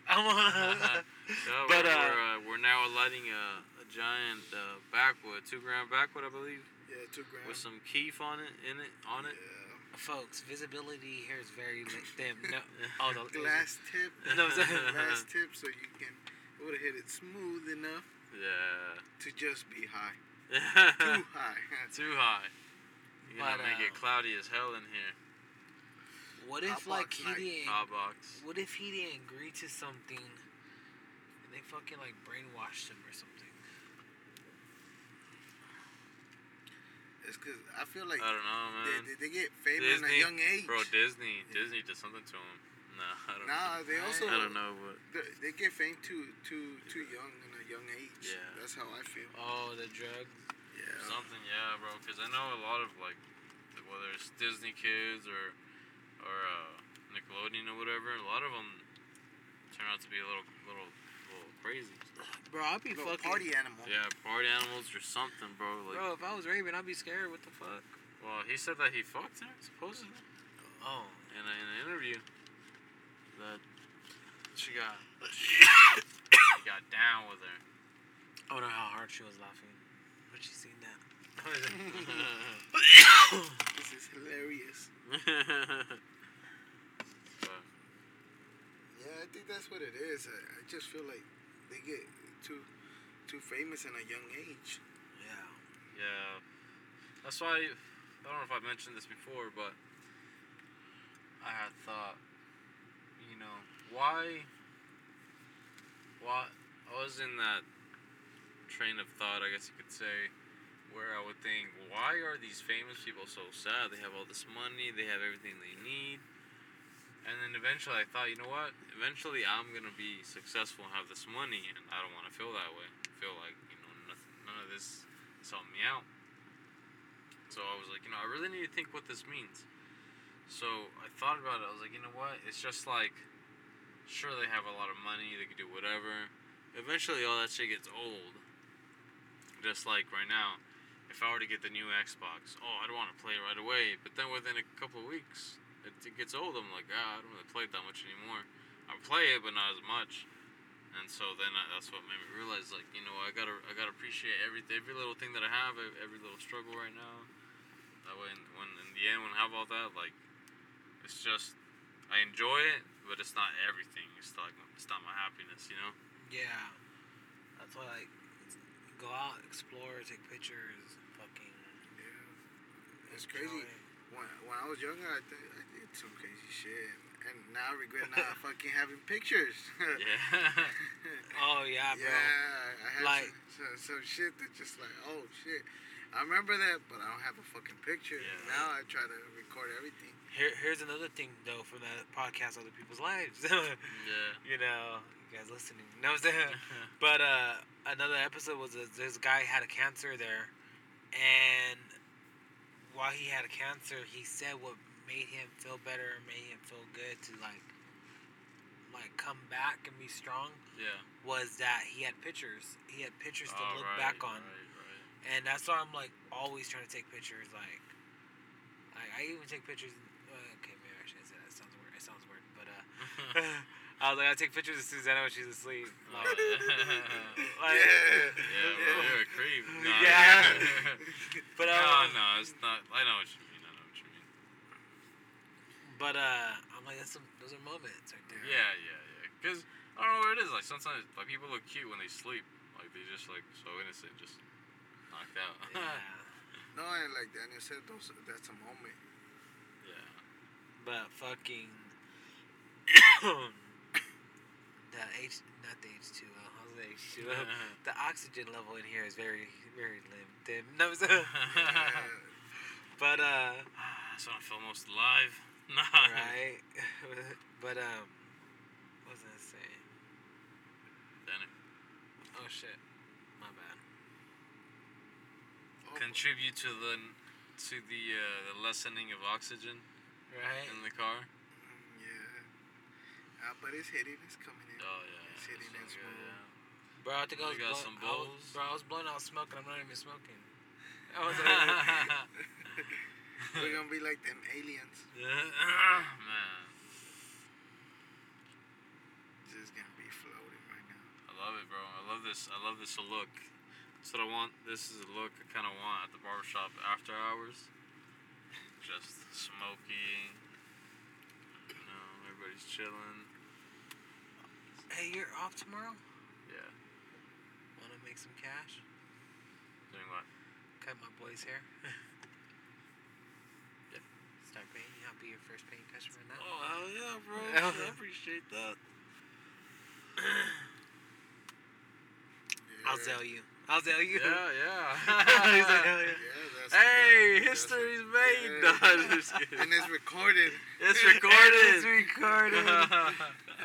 I'm No, But, we're, uh, we're, uh, we're now lighting a, a giant uh, backwood, two gram backwood, I believe, Yeah, two grams. with some kief on it, in it, on it. Yeah. Folks, visibility here is very dim. No, oh, the Glass tip. No, glass tip, so you can would have hit it smooth enough Yeah. to just be high. Too high. Too high. You're gonna But, make it uh, cloudy as hell in here. What if Hot like he didn't? What if he didn't agree to something, and they fucking like brainwashed him or something? It's because I feel like I don't know, they, man. they, they get famous at a young age. Bro, Disney, Yeah. Disney did something to them. Nah, I don't Nah, know. they also I don't know, but They, they get fame too too too young in a young age. Yeah. That's how I feel. Oh, the drugs. Yeah. something, yeah, bro. Because I know a lot of like, whether it's Disney kids or or uh, Nickelodeon or whatever, a lot of them turn out to be a little, little, little crazy. Bro, I'd be Little fucking. party animal. Yeah, party animals or something, bro. Like, Bro, if I was Raven, I'd be scared. What the fuck? well, he said that he fucked her supposedly Oh. in, a, in an interview. That she got, he got down with her. I wonder how hard she was laughing. But she seen that. This is hilarious. but, Yeah, I think that's what it is. I, I just feel like they get too too famous in a young age. yeah. Yeah. That's why I don't know if I mentioned this before, but I had thought, you know, why why I was in that train of thought, I guess you could say, where I would think, why are these famous people so sad? They have all this money, they have everything they need. And then eventually I thought, you know what? Eventually I'm gonna be successful and have this money, and I don't want to feel that way. I feel like you know nothing, none of this is helping me out. So I was like, you know, I really need to think what this means. So I thought about it. I was like, you know what? It's just like, sure they have a lot of money, they can do whatever. Eventually, all that shit gets old. Just like right now, if I were to get the new Xbox, oh, I'd want to play right away. But then within a couple of weeks, it, it gets old. I'm like, ah, I don't really play it that much anymore. I play it, but not as much. And so then I, that's what made me realize, like, you know, I gotta, I gotta appreciate every, every little thing that I have, every, every little struggle right now. That way, when in the end, when I have all that, like, it's just, I enjoy it, but it's not everything. It's not, like, it's not my happiness, you know. Yeah. That's why, like, go out, explore, take pictures, fucking. Yeah. It's crazy. enjoy. When, when I was younger, I, th- I did some crazy shit, and now I regret not fucking having pictures. Yeah. Oh yeah, bro. Yeah, I had Like- some, some, some shit that just like, oh shit. I remember that, but I don't have a fucking picture. Yeah. Now I try to record everything. Here, here's another thing though from that podcast, other people's lives. yeah. you know, you guys listening. No, I'm saying. But uh, another episode was a, this guy had a cancer there, and while he had a cancer, he said what made him feel better, and made him feel good to like, like come back and be strong Yeah. was that he had pictures. He had pictures to Oh, look right, back on, Right, right. and that's why I'm like always trying to take pictures. Like, like I even take pictures. Uh, okay, maybe I shouldn't say that. It sounds weird. It sounds weird, but uh, I was like, I take pictures of Susanna when she's asleep. Oh, Like, Yeah. like- yeah, bro, you're a creep. No, Yeah. But no, um, no, it's not. I know what you mean. I know what you mean. But uh, I'm like, that's some, those are moments right there. Yeah, yeah, yeah. Because I don't know what it is. Like sometimes, like people look cute when they sleep. Like they just like so innocent, just knocked out. Yeah. No, and like Daniel said, those that's a moment. yeah. But fucking the H, not the H two O. How's the H two O? The oxygen level in here is very, very limited. No, but uh, so I feel most alive. Nah. right. but um, what was I saying? Then it Oh shit, my bad. Oh, contribute to the to the uh, the lessening of oxygen Right. in the car. mm, yeah. Uh, but it's hitting. It's coming in. Oh yeah. It's hitting that and sounds yeah. Bro, I think I You was, got blow- some I was- bowls? bro, I was blowing out smoke and I'm not even smoking. I was like, We're gonna be like them aliens. Yeah, Man, Just gonna be floating right now. I love it, bro. I love this. I love this look. That's what I want. This is a look I kind of want at the barbershop after hours. Just smoky. You know, everybody's chilling. Hey, you're off tomorrow? Yeah. Wanna make some cash? Doing what? Cut my boy's hair. Yeah. Start paying. I'll be your first paying customer now. Oh hell yeah, bro! I appreciate that. I'll sell you. I'll tell you. Yeah, yeah. He's like, hell yeah. Yeah, Hey, that's- history's made. Yeah. No, just and it's recorded. It's recorded. It's recorded.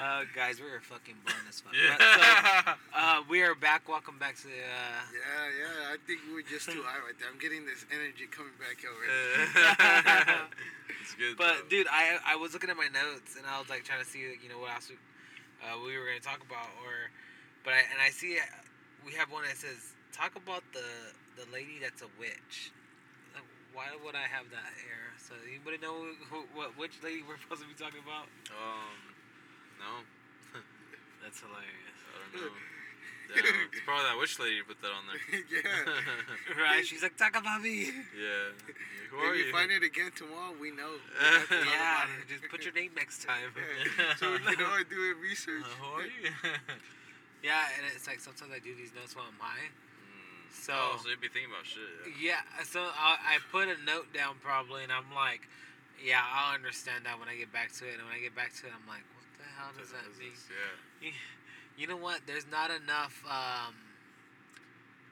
Uh, guys, we are fucking blown as fuck. yeah. So, uh, we are back. Welcome back to the. Uh, Yeah, yeah. I think we were just too high right there. I'm getting this energy coming back already. it's good. But though. dude, I I was looking at my notes and I was like trying to see you know what else we, uh, we were gonna talk about or, but I and I see uh, we have one that says talk about the the lady that's a witch. Why would I have that here? So anybody know who, who what which lady we're supposed to be talking about? um, no, That's hilarious. I don't know. Damn, it's probably that witch lady who put that on there. yeah. Right? She's like talk about me. yeah. Who are if you? you find it again tomorrow, we know. We have to talk yeah, just put your name next time. Yeah. So we can all do a research. Uh, who are you? Yeah, and it's like sometimes I do these notes while I'm high. Mm. So- oh, so you'd be thinking about shit. Yeah. Yeah, so I, I put a note down probably, and I'm like, yeah, I'll understand that when I get back to it. And when I get back to it, I'm like, what the hell does that mean? Yeah. You know what? There's not enough. Um,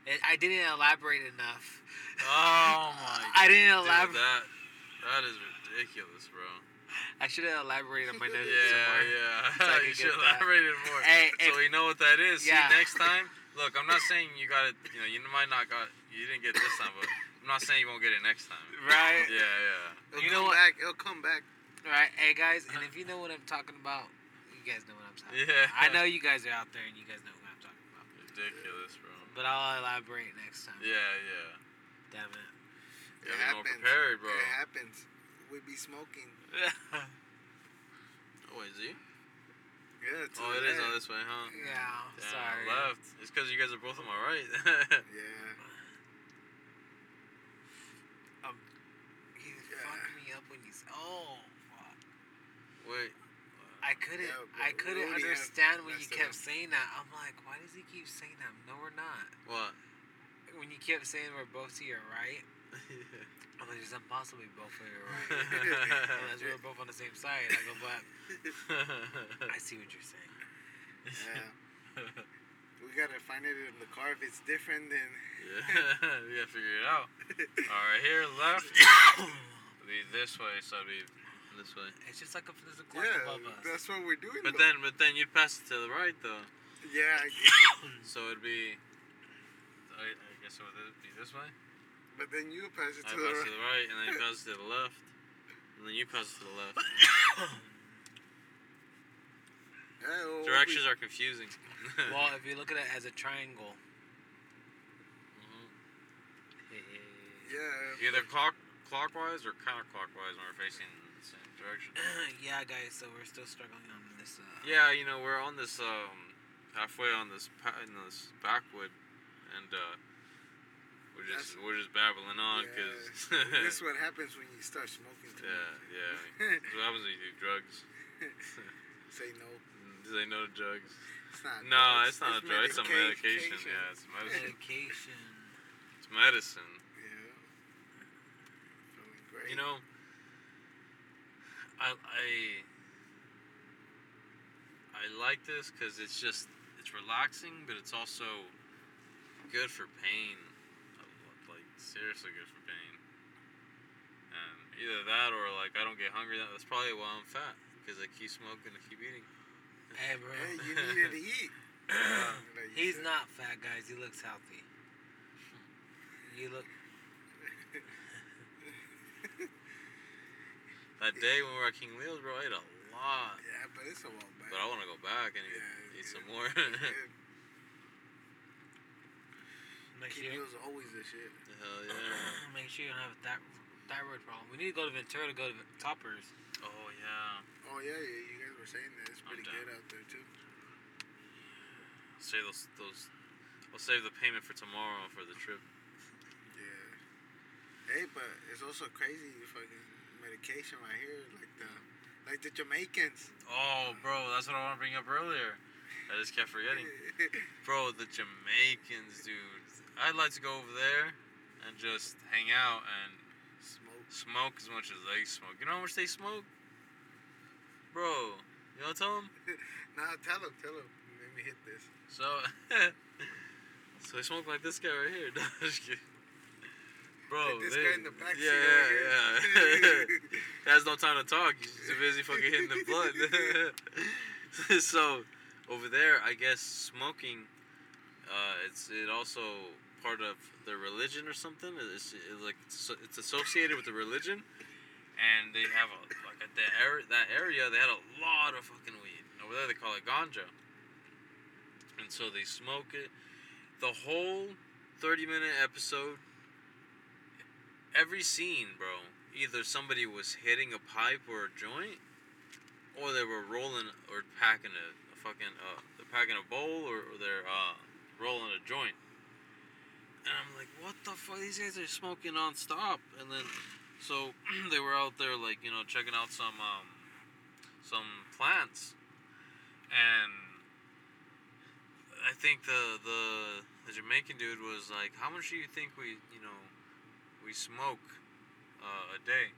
it, I didn't elaborate enough. Oh my. I didn't elaborate. that that is ridiculous, bro. I should have elaborated on my notes. Yeah, more. yeah. So I you should get elaborate more. Hey, so we know what that is. Yeah. See, next time, look, I'm not saying you got it. You know, you might not got. You didn't get it this time, but I'm not saying you won't get it next time. Right? Yeah, yeah. It'll You know come what? back. It'll come back. Right. Hey guys, and if you know what I'm talking about, you guys know what I'm talking Yeah. about. I know you guys are out there, and you guys know what I'm talking about. Ridiculous, bro. But I'll elaborate next time. Yeah, yeah. Damn it. You It gotta be more happens. prepared, bro. It happens. We be smoking. Oh, is he? Yeah. to Oh, the it is left. on this way, huh? yeah. Damn, sorry. left. It's because you guys are both on my right. Yeah. Um, You Yeah. fucked me up when you. Oh. Fuck. Wait. I couldn't. Yeah, bro, I couldn't understand when you kept up. saying that. I'm like, why does he keep saying that? No, we're not. What? When you kept saying we're both to your right, I'm like, it's impossible we both to your right. Unless we were both on the same side. I go, but I see what you're saying. Yeah. We gotta find it in the car. If it's different, then yeah, we gotta figure it out. All right, here left. be this way, so it'd be this way. It's just like if there's a clock yeah, above us. that's what we're doing. But though. then, but then you'd pass it to the right though. yeah, I, So it'd be. I, I guess it would be this way. but then you pass it I to the pass right. to the right, and then you pass it to the left, and then you pass it to the left. Yeah, well, directions are confusing. Well, if you look at it as a triangle. Mhm. Yeah. Either clock clockwise or counterclockwise when we're facing the same direction. yeah, guys. So we're still struggling on this. Uh, Yeah, you know we're on this um halfway on this pa- in this backwood, and uh, we're just That's- we're just babbling on because this is what happens when you start smoking too yeah much. yeah. That's what happens when you do drugs. Say no. Do they know drugs? It's not. No, drugs, it's not a drug. It's a medication. Yeah, it's medicine. Medication. It's medicine. Yeah. Feeling great. You know, I I I like this because it's just it's relaxing, but it's also good for pain. Like seriously good for pain. And either that or like I don't get hungry. That's probably why I'm fat because I keep smoking and keep eating. Hey, bro. Hey, you needed to eat. Like He's not fat, guys. He looks healthy. You look. That day when we were at King Leo's, bro, I ate a lot. Yeah, but it's a while back. But I want to go back and eat, Yeah, eat some more. Make King sure, Leo's always the shit. Hell yeah. make sure you don't have that thyroid problem. We need to go to Ventura to go to Toppers. Oh yeah. Oh yeah, yeah, you guys were saying that it's pretty good out there too. Save those those. I'll save the payment for tomorrow for the trip. Yeah. Hey, but it's also crazy fucking medication right here, like the like the Jamaicans. Oh, bro, that's what I want to bring up earlier. I just kept forgetting. Bro, the Jamaicans, dude. I'd like to go over there and just hang out and Smoke. smoke as much as they smoke. You know how much they smoke? Bro, you want to tell them? Nah, tell him, tell him. Let me hit this. So, so they smoke like this guy right here. No, I'm just kidding. Bro, Like this they- guy in the back yeah, yeah, yeah. has no time to talk. He's too busy fucking hitting the blunt. so, over there, I guess smoking, uh, it's it also part of their religion or something. It's, it's like it's, it's associated with the religion, and they have a like at that area that area they had a lot of fucking weed. Over there they call it ganja, and so they smoke it. The whole thirty minute episode, every scene, bro. Either somebody was hitting a pipe or a joint, or they were rolling or packing a, a fucking uh, they're packing a bowl or, or they're uh, rolling a joint. And I'm like, what the fuck? These guys are smoking nonstop. And then, so they were out there like you know checking out some um, some plants, and I think the the the Jamaican dude was like, how much do you think we you know we smoke uh, a day?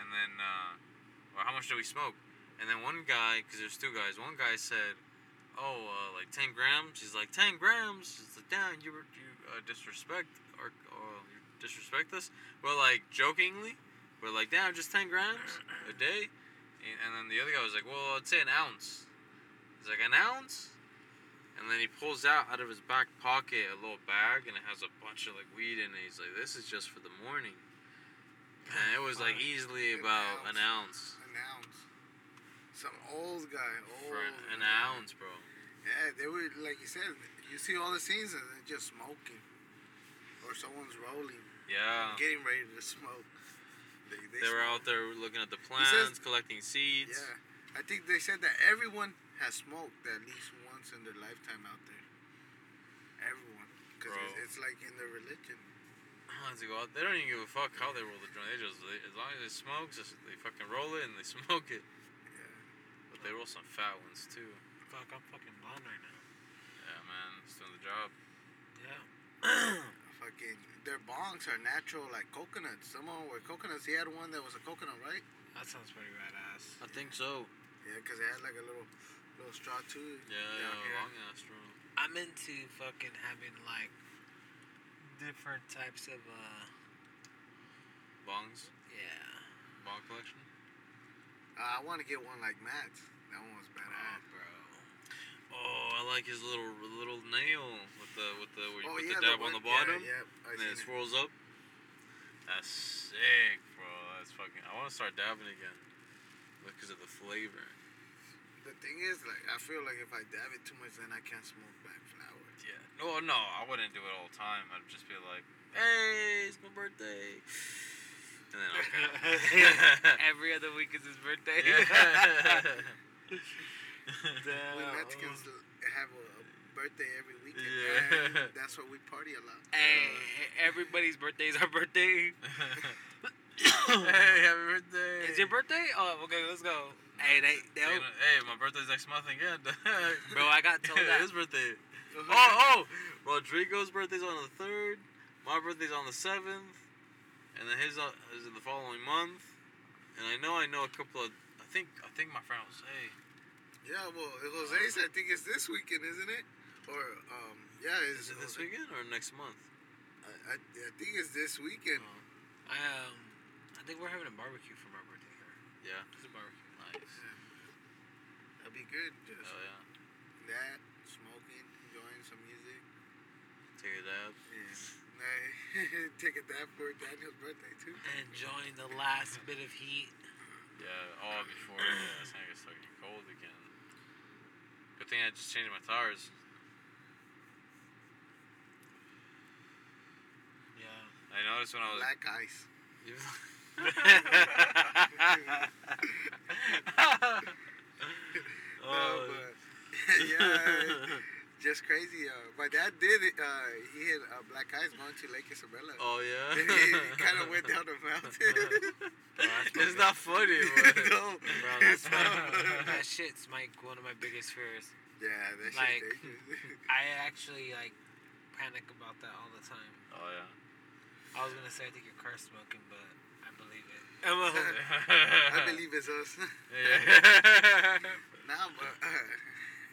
And then, uh, or how much do we smoke? And then one guy, because there's two guys, one guy said, oh, uh, like 10 grams. He's like, 10 grams? He's like, damn, you, you uh, disrespect, or, or you disrespect us? But like, jokingly, we're like, damn, just 10 grams a day? And then the other guy was like, well, I'd say an ounce. He's like, an ounce? And then he pulls out out of his back pocket a little bag, and it has a bunch of like weed in it. He's like, this is just for the morning. And it was like easily An about an ounce. ounce. An ounce. Some old guy. Old For an guy. ounce, bro. Yeah, they were like you said. You see all the scenes and they're just smoking, or someone's rolling, Yeah. getting ready to smoke. They, they, They were out there looking at the plants, says- collecting seeds. Yeah, I think they said that everyone has smoked at least once in their lifetime out there. Everyone, because it's, it's like in their religion. To go out, they don't even give a fuck how they roll the joint. They just, they, as long as it smokes, just, they fucking roll it and they smoke it. Yeah. But they roll some fat ones too. Fuck, I'm fucking blind right now. Yeah, man, it's doing the job. Yeah. Fucking, their bongs are natural like coconuts. Some of them were coconuts. He had one that was a coconut, right? that sounds pretty badass. I think so. Yeah, because it had like a little, little straw too. Yeah, down here. long ass bro. I'm into fucking having like different types of uh Bongs, yeah. bong collection. Uh, I want to get one like Matt's. That one was Oh, badass. bro. Oh, I like his little little nail with the with the where you Oh put yeah, the dab on one- the bottom. Yeah, yeah and then it seen it. swirls up. That's sick, bro. That's fucking. I want to start dabbing again, because of the flavor. The thing is, like, I feel like if I dab it too much, then I can't smoke black flower. Yeah. No, no, I wouldn't do it all the time. I'd just be like, "Hey, it's my birthday," and then okay. Every other week is his birthday. yeah. We Mexicans have a, a birthday every weekend, Yeah. and that's why we party a lot. Hey, everybody's birthday is our birthday. hey, happy birthday! It's your birthday? Oh, okay, let's go. Hey, they, they Hey, hey, my birthday's next month again. Bro, I got told that. His birthday. Oh, oh! Rodrigo's birthday's on the third. My birthday's on the seventh, and then his uh, is in the following month. And I know I know a couple of. I think I think my friend will say. Yeah, well, Jose's, I think it's this weekend, isn't it? Or, um, yeah, it's Is it this Jose- weekend or next month? I, I, I think it's this weekend. Oh, I, um, I think we're having a barbecue for my birthday here. yeah. It's a barbecue. Nice. That'd be good. Oh, just Oh yeah. that, smoking, enjoying some music. Take a dab. Yeah. Take a dab for Daniel's birthday, too. Enjoying the last bit of heat. Yeah. Oh, before yeah, it's gonna get starting cold again. Good thing I just changed my tires. Yeah. I noticed when I was. Black ice. oh, No, but, yeah, just crazy. Uh, my dad did it. Uh, he had uh, black eyes going to Lake Isabella. oh yeah. he kind of went down the mountain. it's not funny, but no, Bro, that's not. that shit's my one of my biggest fears. Yeah, that shit Like- I actually like panic about that all the time. oh yeah. I was gonna say I think your car's smoking, but I believe it. I believe it's us. Yeah. Nah, but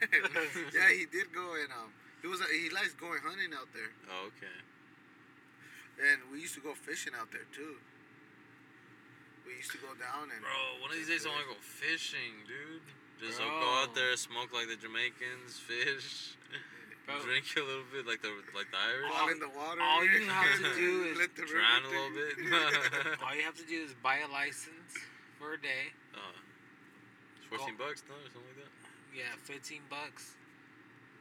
yeah, he did go and um, he was uh, he likes going hunting out there. Oh, okay. And we used to go fishing out there too. We used to go down and. Bro, one of these days I want to go fishing, dude. Just go out there, smoke like the Jamaicans, fish. Bro. Drink a little bit like the like the Irish. All in the water. All you have to do is drown a little bit. all you have to do is buy a license for a day. Uh-huh. 15 bucks, no, or something like that. Yeah, 15 bucks.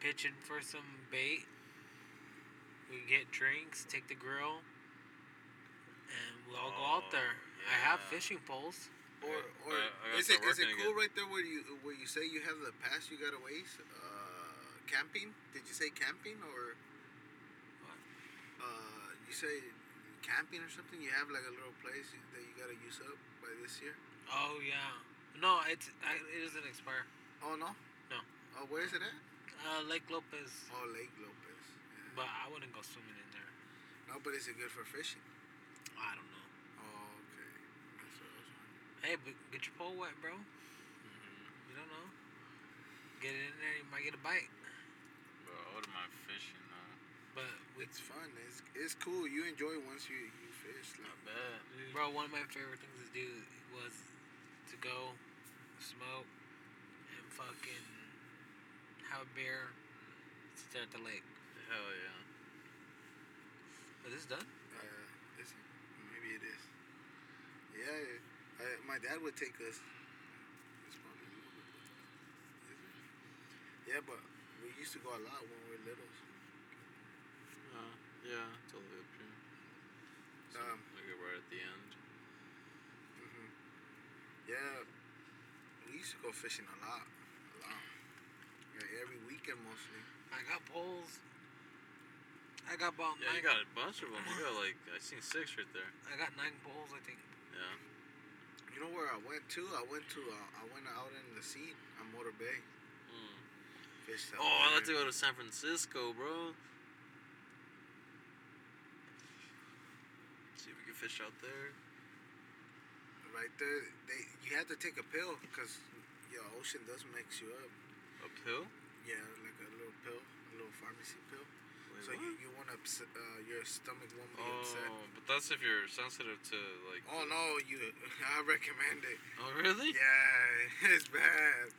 Pitching for some bait. We get drinks, take the grill, and we all go out oh, there. I have fishing poles. Or, or I- I is it it cool again. right there where you where you say you have the pass you gotta waste? Uh, camping? Did you say camping or? Uh, you say camping or something? You have like a little place that you gotta use up by this year. Oh yeah. No, it's I, it doesn't expire. Oh no. No. Oh, where is it at? Uh, Lake Lopez, Oh, Lake Lopez. Yeah. but I wouldn't go swimming in there. no, but is it good for fishing? I don't know. Oh, okay. That's what I was wondering. Hey, but get your pole wet, bro. Mm-hmm. You don't know. Get it in there, you might get a bite. Bro, I wouldn't mind fishing though. But we, It's fun. It's it's cool. You enjoy once you you fish. Not Like, bad, dude. bro, one of my favorite things to do was to go smoke and fucking have a beer, sit there at the lake. Hell yeah. But this is done. uh, is it? Maybe it is. Yeah, I, my dad would take us. It's probably a little bit. Is it? Yeah, but we used to go a lot when we were little. Uh, yeah, totally up here. So, Um, like right at the end. Yeah, we used to go fishing a lot, a lot. Like every weekend mostly. I got poles. I got about Yeah, nine. you got a bunch of them. You got like I seen six right there. I got nine poles, I think. Yeah. You know where I went to? I went to. Uh, I went out in the sea on Motor Bay. Mm. Fished out Oh, I'd like to go to San Francisco, bro. See if we can fish out there. Right there, they you have to take a pill because your ocean does mix you up. A pill? Yeah, like a little pill, a little pharmacy pill. Wait, so what? you you want to upset, uh, your stomach won't be upset. Oh, but that's if you're sensitive to like. Oh no, you! I recommend it. Oh really? Yeah, it's bad.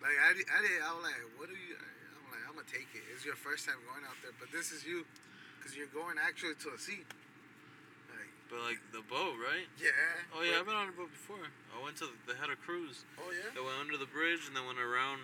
Like I, I did. I was like, what are you? I'm like, I'm gonna take it. It's your first time going out there, but this is you, cause you're going actually to a sea. But like the boat, right? Yeah. Oh yeah, I've been on a boat before. I went to the head of cruise. Oh yeah. They went under the bridge and then went around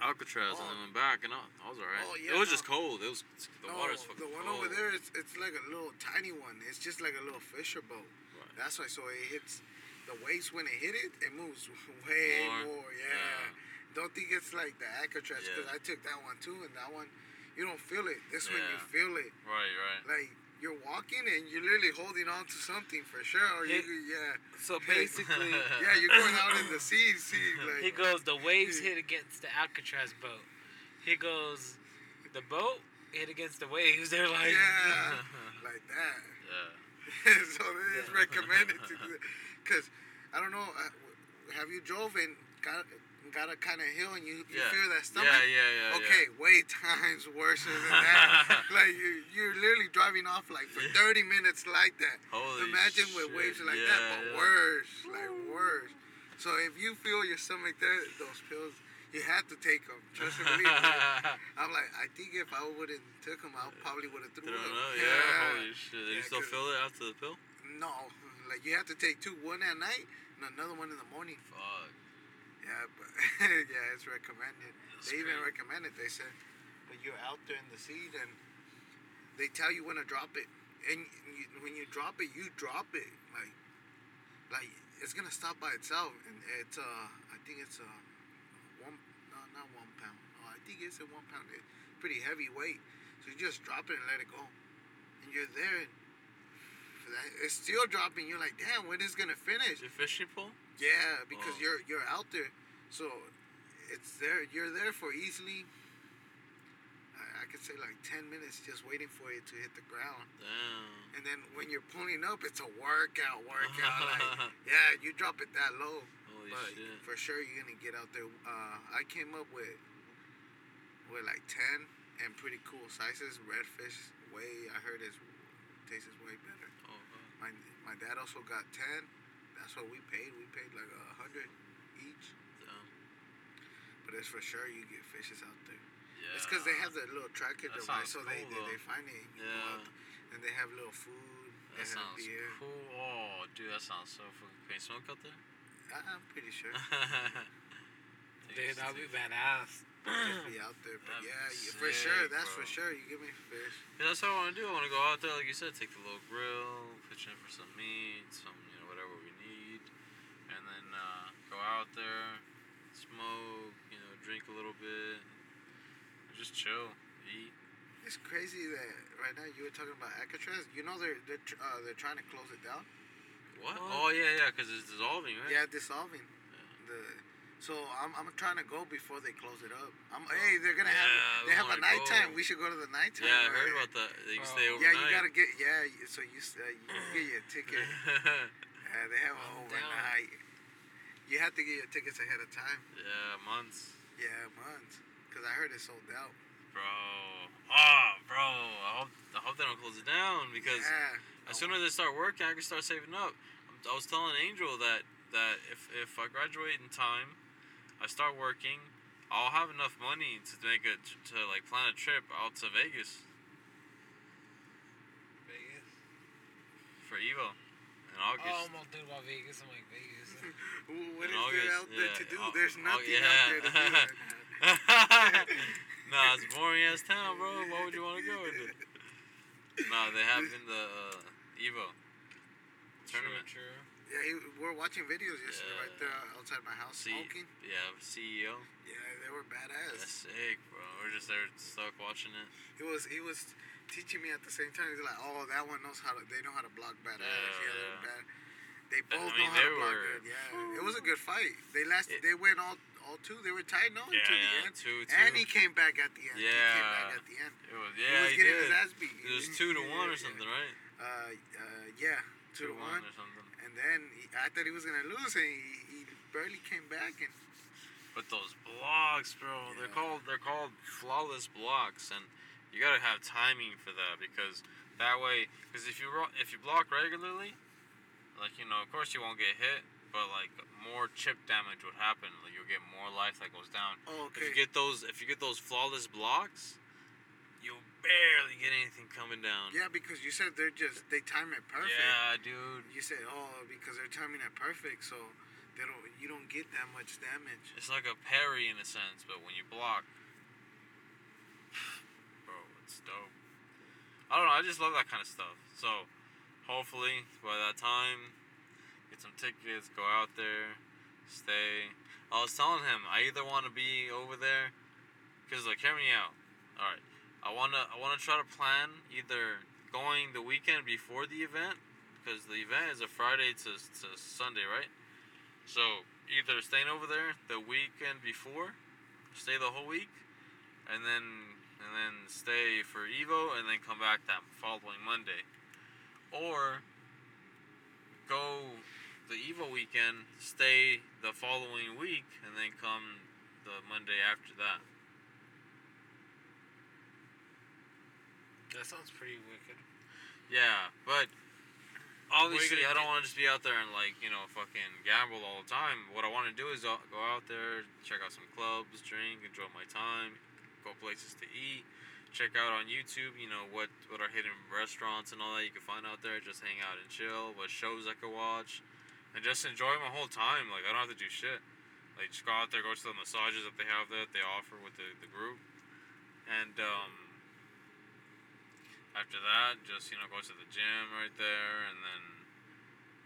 Alcatraz and Oh. then went back and I, I was alright. Oh, yeah, it was no. just cold. It was the no, water's fucking the one cold. over there, it's, it's like a little tiny one. It's just like a little fisher boat. Right. That's why. So it hits the waves when it hit it. It moves way More? more. yeah. Don't think it's like the Alcatraz because Yeah. I took that one too, and that one, you don't feel it. This one you feel it. Right, right. Like you're walking and you're literally holding on to something for sure. Or you, It- yeah, So basically, yeah, you're going out in the sea. See, like he goes, the waves hit against the Alcatraz boat. He goes, the boat hit against the waves. They're like, yeah, like that. yeah. so it is recommended to do it. Cause I don't know, uh, have you drove and got got a kind of heal, and you, you yeah. feel that stomach? Yeah, yeah, yeah. Okay, way times worse than that. like you, you're literally driving off like for 30 minutes like that. Holy Imagine with shit. waves like yeah, that, but yeah. worse, like worse. So if you feel your stomach there, those pills, you have to take them. Trust me. I'm like, I think if I wouldn't took them, I probably would have threw them. out, yeah. Holy shit. Did Yeah, you still feel it after the pill? No, like you have to take two, one at night and another one in the morning. Fuck. Yeah, but yeah, it's recommended. That's they even recommend it. They said but you're out there in the sea, and they tell you when to drop it, and you, when you drop it, you drop it like like it's gonna stop by itself, and it's uh I think it's uh one no not one pound. Oh, I think it's a one pound. It's pretty heavy weight, so you just drop it and let it go, and you're there. And it's still dropping. You're like, damn, when is it gonna finish? Your fishing pole? Yeah, because Oh. you're you're out there, so it's there. You're there for easily. I, I could say like ten minutes, just waiting for it to hit the ground, Damn. and then when you're pulling up, it's a workout, workout. like, yeah, you drop it that low, Holy but shit. for sure you're gonna get out there. Uh, I came up with with like ten and pretty cool sizes. Redfish way I heard is tastes way better. Fuck. My my dad also got ten. That's what we paid. We paid like a hundred each. Damn. But it's for sure you get fishes out there. Yeah. It's because they have the little tracker That device, sounds so they, cool, they though. they find it. Yeah. out, and they have little food. They That have sounds beer. cool. Oh, dude, that sounds so fucking. Can you smoke out there? I- I'm pretty sure. dude, that'll be badass. Just be out there. But That'd yeah, be you- for sure. sick, That's for sure. You give me fish. Yeah, that's what I want to do. I want to go out there, like you said, take the little grill, pitch in for some meat, some, you know, whatever we need, and then uh, go out there, smoke, you know, drink a little bit, and just chill, eat. It's crazy that right now you were talking about Alcatraz. You know they're they're tr- uh, they're trying to close it down. What? What? Oh yeah, yeah, because it's dissolving, right? Yeah, dissolving. The so I'm, I'm trying to go before they close it up. I'm hey they're gonna have they have a nighttime. go. We should go to the nighttime. Yeah, I right? heard about that. You Bro. stay overnight. Yeah, you gotta get yeah. So you uh, you get your ticket. Yeah, they have I'm down. overnight. You have to get your tickets ahead of time. yeah, months, Yeah, months. Cause I heard it sold out. bro. Oh, bro. I hope I hope they don't close it down because yeah. as soon as they start working, I can start saving up. I was telling Angel that that if if I graduate in time, I start working, I'll have enough money to make a to like plan a trip out to Vegas Vegas. for Evo in August. Oh, August. I'm all thinking about Vegas. I'm like Vegas. Ooh, what In is there August, out there yeah, to do? Au- There's nothing yeah. out there to do right nah, it's boring ass town, bro. Why would you want to go in it? Nah, they have in the uh, Evo tournament. True, true. Yeah, he, we were watching videos yesterday Yeah. right there outside my house See, smoking. yeah, CEO. Yeah, they were badass. That's sick, bro. We're just there stuck watching it. He was he was teaching me at the same time. He's like, oh, that one knows how to. They know how to block badass. Yeah, Yeah, yeah. bad. They I both mean, know how to block were- good. Yeah, it was a good fight. They lasted. It- they went all all two. They were tied no Yeah, the end. two, two. And he came back at the end. Yeah. He came back at the end. It was, he yeah, was he, getting did. his ass beat. It was two to one or something, right? Uh, uh, yeah, two, to one. or something. And then he, I thought he was gonna lose, and he, he barely came back. And But those blocks, bro, they're called they're called flawless blocks, and you gotta have timing for that because that way, because if you if you block regularly, like you know, of course you won't get hit, but like more chip damage would happen. Like you'll get more life that goes down. oh, okay. If you get those, if you get those flawless blocks, barely get anything coming down. Yeah, because you said they're just they time it perfect. Yeah, dude. You said, oh, because they're timing it perfect, so they don't you don't get that much damage. It's like a parry in a sense, but when you block, bro, it's dope. I don't know. I just love that kind of stuff. So, hopefully by that time, get some tickets, go out there, stay. I was telling him I either want to be over there, cause like hear me out. All right, I wanna I wanna try to plan either going the weekend before the event, because the event is a Friday to to Sunday, right? So either staying over there the weekend before, stay the whole week, and then and then stay for Evo, and then come back that following Monday, or go the Evo weekend, stay the following week, and then come the Monday after that. That sounds pretty wicked. Yeah, but What are you obviously I don't want to just be out there and like you know fucking gamble all the time. What I want to do is go out there, check out some clubs, drink, enjoy my time, go places to eat, check out on YouTube. You know what what are hidden restaurants and all that you can find out there. Just hang out and chill. What shows I could watch, and just enjoy my whole time. Like I don't have to do shit. Like just go out there, go to the massages that they have that they offer with the, the group, and um, after that, just you know, go to the gym right there, and then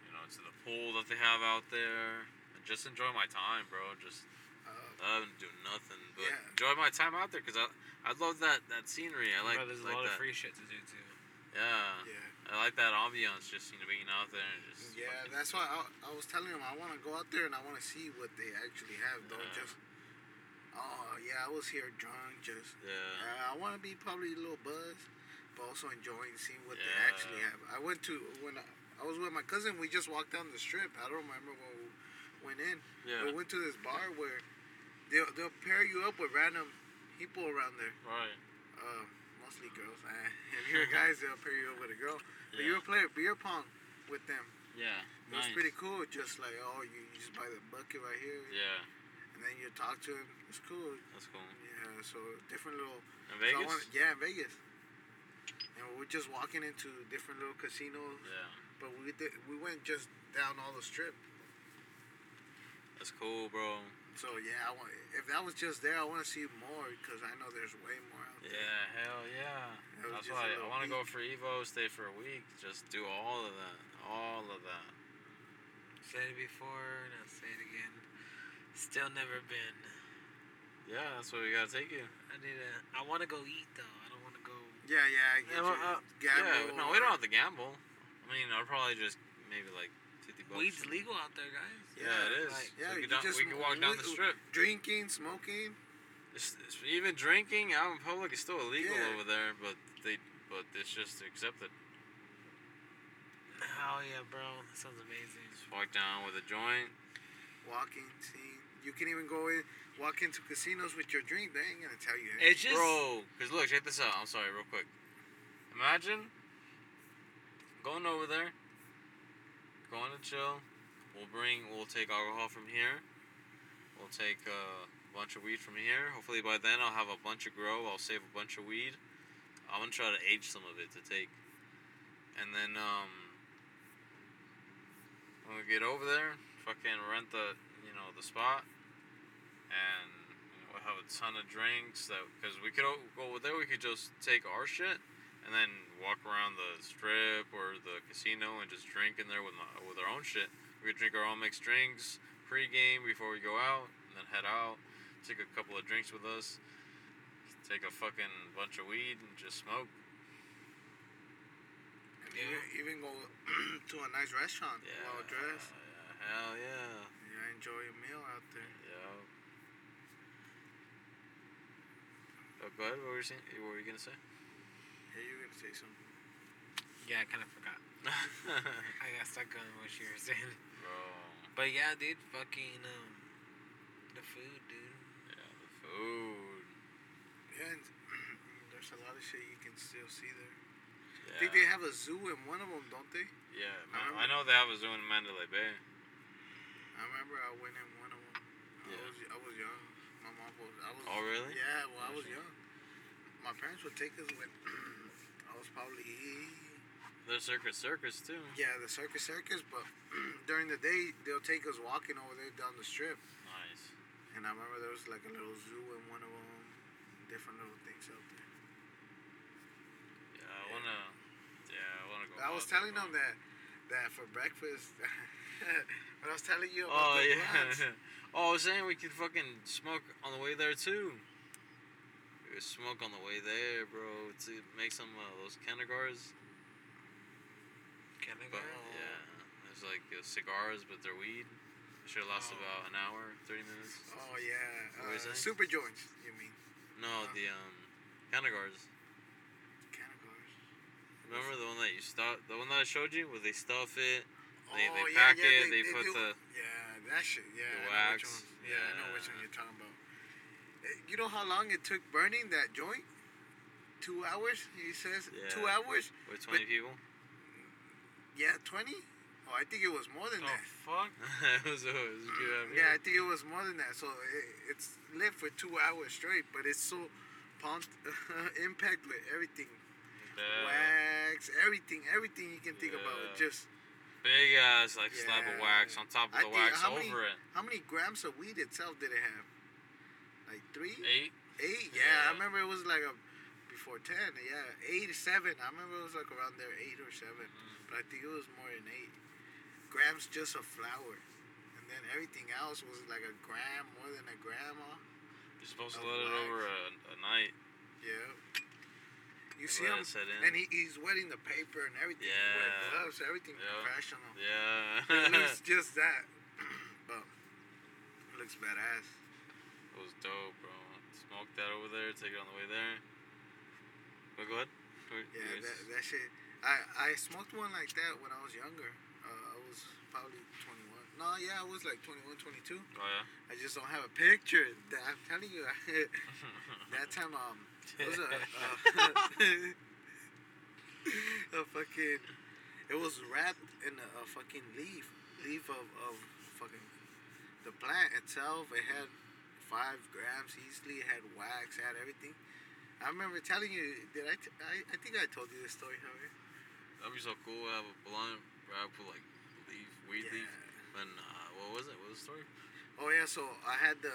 you know to the pool that they have out there, and just enjoy my time, bro. Just Uh, I don't do nothing but Yeah. enjoy my time out there because I I love that that scenery. I like Bro, there's a like lot that. of free shit to do too. yeah, yeah. I like that ambiance. Just you know being out there and just Yeah, fucking- that's why I, I was telling them I want to go out there and I want to see what they actually have. Don't Yeah. just, oh yeah, I was here drunk. Just, yeah. uh, I want to be probably a little buzzed, but also enjoying seeing what they actually have. I went to when I, I was with my cousin. We just walked down the strip. I don't remember when we went in. Yeah. We went to this bar where they'll they'll pair you up with random people around there. Right. Uh, mostly girls. Uh, if you're guys, they'll pair you up with a girl. Yeah. But Yeah. you'll play beer pong with them. Yeah. It was pretty cool. Just like, oh, you, you just buy the bucket right here, Yeah, and then you talk to him. It's cool. that's cool. Yeah. So different little. In so Vegas. wanna- yeah, in Vegas. And we're just walking into different little casinos, yeah, but we did, we went just down all the strip. that's cool, bro. So yeah, I want. If that was just there, I want to see more because I know there's way more out there. Yeah, hell yeah. That's why I, little want to go for Evo, stay for a week, just do all of that, all of that. Said it before, and I'll say it again. Still never been. Yeah, that's where we gotta take you. I need to. I want to go eat though. I don't want to go. Yeah, yeah. I get Yeah, well, uh, Gamble yeah, no, we don't have to gamble. I mean, I'll probably just maybe like fifty bucks. Weed's legal out there, guys. Yeah, it is. Like, Yeah, we, you can, down, just we can walk down the we- strip. Drinking, smoking. It's, it's, even drinking out in public is still illegal Yeah. over there, but they but it's just accepted. Hell yeah, bro. That sounds amazing. Just walk down with a joint. walking scene. You can even go in, walk into casinos with your drink. They ain't gonna tell you. It's just. Bro, because look, check this out. I'm sorry, real quick. Imagine going over there, going to chill. We'll bring, we'll take alcohol from here. We'll take uh, a bunch of weed from here. Hopefully by then I'll have a bunch of grow. I'll save a bunch of weed. I'm gonna try to age some of it to take. And then um, when we get over there, fucking rent the, you know, the spot, and you know, we'll have a ton of drinks. That because we could go there, we could just take our shit and then walk around the strip or the casino and just drink in there with my, with our own shit. We could drink our own mixed drinks pre-game before we go out, and then head out, take a couple of drinks with us, take a fucking bunch of weed and just smoke. And even, even go to a nice restaurant, Yeah. well dressed. Yeah, hell yeah. Yeah, enjoy a meal out there. Yeah. Oh, go ahead. What were you saying? What were you gonna say? Yeah, you gonna say something? Yeah, I kind of forgot. I got stuck on what you were saying. Bro. But yeah, dude, fucking um, the food, dude. Yeah, the food. Yeah, and there's a lot of shit you can still see there. Yeah. I think they have a zoo in one of them, don't they? yeah, I man, remember- I know they have a zoo in Mandalay Bay. I remember I went in one of them. I Yeah. was I was young. Was I was. Oh, really? Yeah, well I was young. my parents would take us when I was probably The Circus Circus too. yeah the circus circus, but during the day they'll take us walking over there down the strip. Nice. And I remember there was like a little zoo in one of them, different little things out there. Yeah, I wanna. Yeah, I wanna go. I was telling them that that for breakfast. when I was telling you about Oh the yeah. oh, I was saying we could fucking smoke on the way there too. We could smoke on the way there, bro. To make some of those Cannagars. Can I go? But yeah, there's like uh, cigars, but they're weed. It Should last Oh. about an hour, thirty minutes. Oh yeah, What uh, super joints. You mean No, the um. Cannagars? Remember the one that you stuff, the one that I showed you, where they stuff it, They- oh, they pack yeah, it, they put do- the- yeah that shit. Yeah, the I know wax, Which one, yeah, I know which one you're talking about. Eh, You know how long it took burning that joint? Two hours. He says two hours. with twenty people. Yeah, twenty. Oh, I think it was more than Oh that. fuck! it was, it was good. Yeah, I think it was more than that. So it, it's lit for two hours straight, but it's so pumped, impact with everything, Yeah. wax, everything, everything you can think about. Just Big ass like slab of wax on top of the wax many- over it. how many grams of weed itself did it have? Like three, Eight. eight. Yeah, Yeah. I remember it was like a before ten. Yeah, eight seven. I remember it was like around there, eight or seven. Mm. But I think it was more than eight grams just of flour, and then everything else was like a gram, more than a gram. You're supposed to let it over a, a night. Yeah. You see him, it set in. and he, he's wetting the paper and everything. Wet Yeah. gloves, everything Yeah. professional. yeah. it looks just that, but it looks badass. It was dope, bro. Smoke that over there. Take it on the way there. But go ahead. Yeah, that, that shit. I, I smoked one like that when I was younger. Uh, I was probably 21. No, yeah, I was like 21, 22. Oh yeah. I just don't have a picture. That- I'm telling you, that time, um, it was a, uh, a fucking, it was wrapped in a, a fucking leaf, leaf of, of fucking, the plant itself. It had five grams easily. It had wax, had everything. I remember telling you, did I, t- I, I think I told you this story, Javier. That'd be so cool. Have a blunt wrapped with like leaf, weed leaf. And uh, what was it? What was the story? Oh yeah, so I had the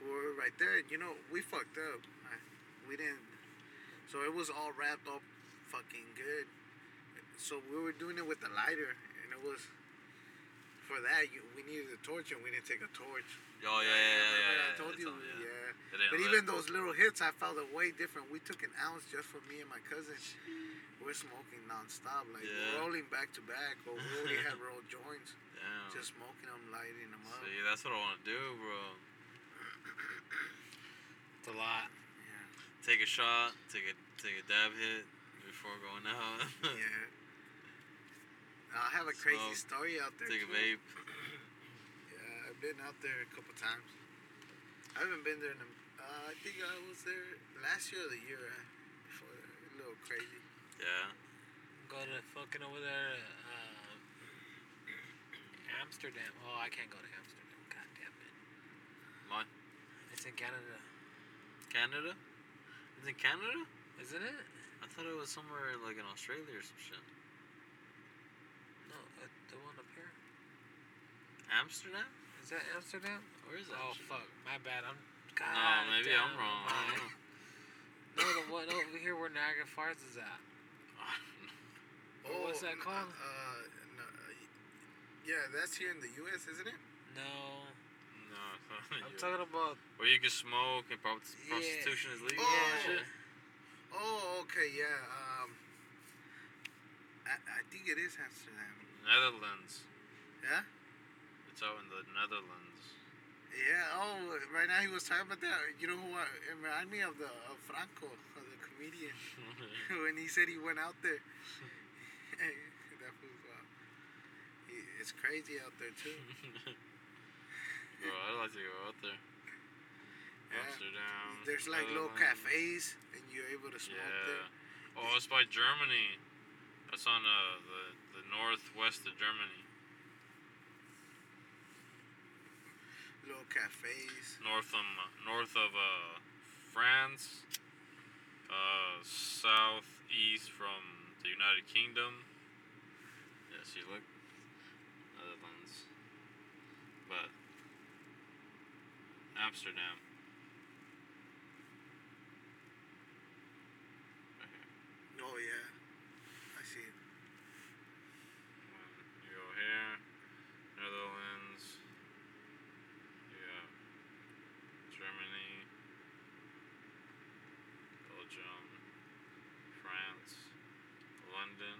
we were right there. You know, we fucked up. We didn't. So it was all wrapped up, fucking good. So we were doing it with the lighter, and it was for that you, we needed a torch, and we didn't take a torch. Oh yeah, yeah, yeah, yeah. Yeah, I told you, told me, yeah. But even those little hits, I felt it way different. We took an ounce just for me and my cousin. We're smoking nonstop, like Yeah. rolling back to back, or we already had rolled joints, Damn. just smoking them, lighting them up. See, that's what I want to do, bro. It's a lot. Yeah. Take a shot, take a take a dab hit before going out. Yeah. I have a crazy Smoke, story out there. take a too. vape. Yeah, I've been out there a couple times. I haven't been there in a, uh, I think I was there last year or the year uh, before. that. A little crazy. Yeah. Go to fucking over there. Uh, Amsterdam. Oh, I can't go to Amsterdam. God damn it. Why? It's in Canada, Canada? Is it Canada? isn't it? I thought it was somewhere like in Australia or some shit. No, uh, the one up here. Amsterdam? Is that Amsterdam? Where is that? Oh shit? fuck, my bad. I'm. God No, maybe I'm wrong. I don't know. No, the one over here where Niagara Falls is at. oh, What's that called? Uh, no, uh, yeah, that's here in the U.S., isn't it? No, no, it's not I'm talking about. Where you can smoke and prost- Yeah. prostitution is legal Oh. Oh, okay, yeah. Um, I, I think it is Amsterdam. Netherlands. Yeah. It's out in the Netherlands. Yeah. Oh, right now he was talking about that. You know who? I, it reminded me of the of Franco, of the comedian, when he said he went out there. that was. He, it's crazy out there too. Bro, I'd like to go out there. Yeah. Amsterdam. There's like little cafes, and you're able to smoke there. Yeah. Oh, it's by Germany. That's on uh, the the northwest of Germany. Little cafes. North um north of uh France. Uh, southeast from the United Kingdom. Yeah, see, look. Netherlands. But Amsterdam. Right. Oh yeah, I see. it. You go here, Netherlands. Have Germany, Belgium, France, London.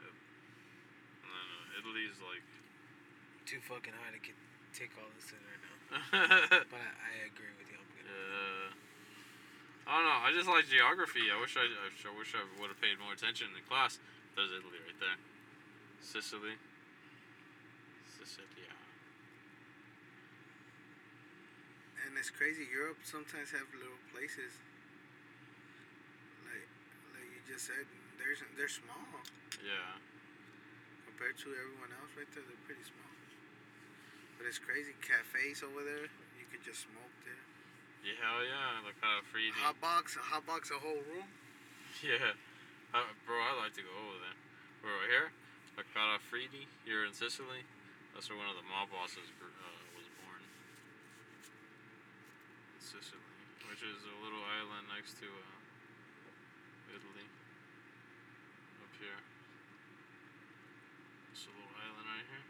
Yep. And then uh, Italy's like. Too fucking high to get, take all this in right now. But I, I agree with you. I'm gonna. I don't know. I just like geography. I wish I, I I wish I would have paid more attention in class. There's Italy right there. Sicily. Sicilia. And it's crazy. Europe sometimes have little places. Like, like you just said, they're they're small Yeah. compared to everyone else right there. They're pretty small. But it's crazy. Cafes over there, you could just smoke there. Yeah, hell yeah. Like kind of free. Hot box, a hot box, a whole room. Yeah. Uh, bro, I'd like to go over there. Bro, here, Lercara Friddi, here in Sicily. That's where one of the mob bosses uh, was born. Sicily, which is a little island next to uh, Italy. Up here. It's a little island right here.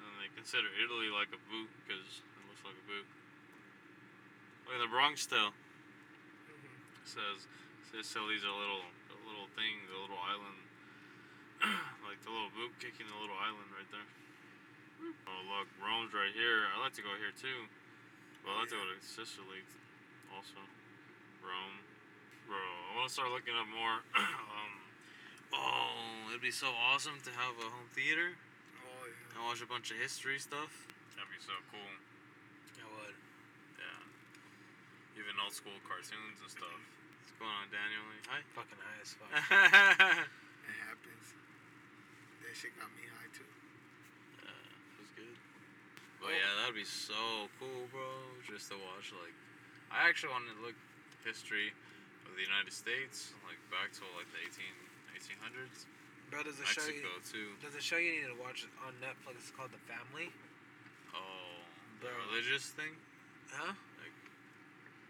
And they consider Italy like a boot because it looks like a boot. Look at the Bronx still says Sicily's a little a little thing, the little island, like the little boot kicking the little island right there. Oh look, Rome's right here. I like to go here too. Well, I like to go to Sicily also. Rome, bro. I want to start looking up more. um, oh, it'd be so awesome to have a home theater. And watch a bunch of history stuff. That'd be so cool. I would. Yeah. Even old school cartoons and stuff. What's going on, Daniel? Hi. Fucking high as fuck. It happens. That shit got me high too. Yeah, it was good. But yeah, that'd be so cool, bro. Just to watch, like, I actually wanted to look history of the United States, like back to like the 18, 1800s. Bro, does it show you? Mexico too. Does it show you need to watch on Netflix? It's called The Family. Oh, the Bro. religious thing. Huh? Like,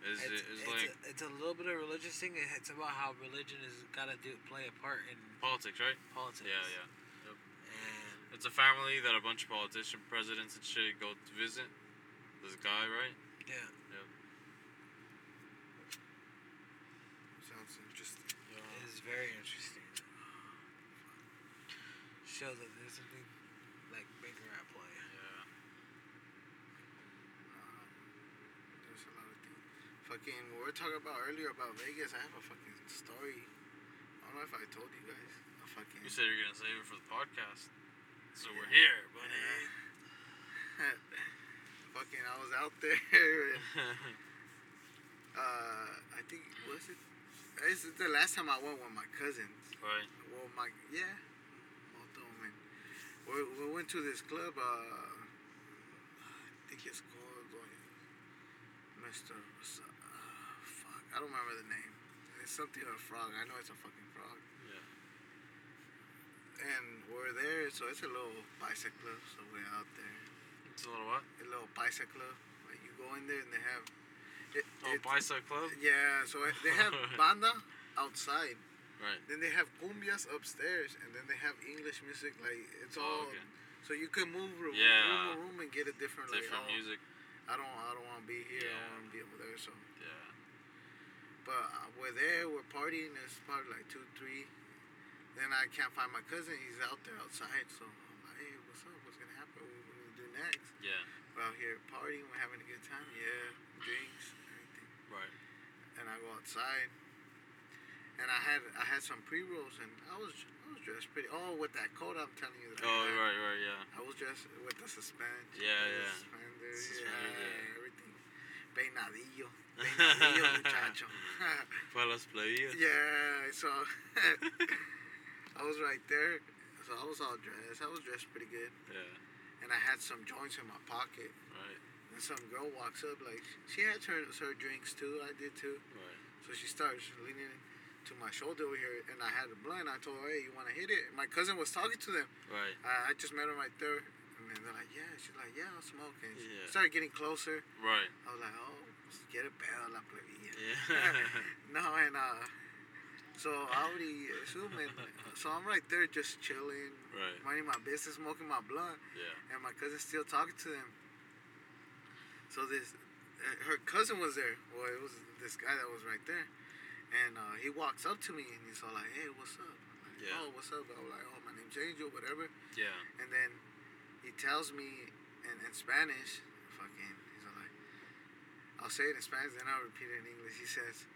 Is it's, it is it's, like a, it's a little bit of religious thing. It's about how religion is gotta do play a part in politics, right? politics. Yeah, yeah. And It's a family that a bunch of politician presidents and shit go to visit. This guy, right? yeah, Sounds interesting. it is very interesting. Shows that there's something like bigger at play. Yeah. Um, there's a lot of things. Fucking, what we were talking about earlier about Vegas. I have a fucking story. I don't know if I told you guys. A fucking. You said you're gonna save it for the podcast, so we're here, buddy. fucking, I was out there. And, uh, I think was it. This is the last time I went with my cousins. right. Well, my yeah, both of them. And we, we went to this club. Uh, I think it's called like Mr. Uh, fuck, I don't remember the name. It's something of a frog. I know it's a fucking frog. Yeah. And we're there, so it's a little bicycle club. So we're out there. It's a little what? A little bicycle club. Like you go in there and they have. It, Oh, bicycle club. Yeah, so they have banda outside. Right. Then they have cumbias upstairs, and then they have English music. Like it's Oh, all, okay. so you can move room, Yeah. room to room and get a different, Different like, oh, music. I don't, I don't want to be here. I want to be over there. So, Yeah. but uh, we're there. We're partying. It's probably like two, three. Then I can't find my cousin. He's out there outside. So I'm like, hey, what's up? What's gonna happen? What are we gonna do next? Yeah. We're out here partying. We're having a good time. Yeah, drinks, everything. Right. and I go outside, and I had I had some pre rolls, and I was I was dressed pretty. Oh, with that coat I'm telling you. I Oh, right, right, yeah. I was dressed with the suspend. Yeah, yeah. Suspenders, Suspenders, yeah, yeah. everything. Peinadillo, peinadillo, muchacho. Para las plebeyas. yeah, so I was right there. So I was all dressed. I was dressed pretty good, Yeah. and I had some joints in my pocket. Right. And some girl walks up like she had her her drinks too. I did too. Right. So she starts leaning to my shoulder over here, and I had a blunt. I told her, "Hey, you want to hit it?" My cousin was talking to them. Right. I, I just met her right there, and then they're like, "Yeah." She's like, "Yeah, I'll smoke." And she Yeah. started getting closer. Right. I was like, "Oh, get a bell, la plebilla." Yeah. no, and uh, so I already assume it. So I'm right there, just chilling, right. minding my business, smoking my blunt, Yeah. and my cousin's still talking to them. So this, uh, her cousin was there. Well, it was this guy that was right there, and uh, he walks up to me and he's all like, "Hey, what's up?" Like, Yeah. Oh, what's up? I was like, "Oh, my name's Angel, whatever." Yeah. And then he tells me in, in Spanish, fucking, he's all like, I'll say it in Spanish, then I'll repeat it in English. He says,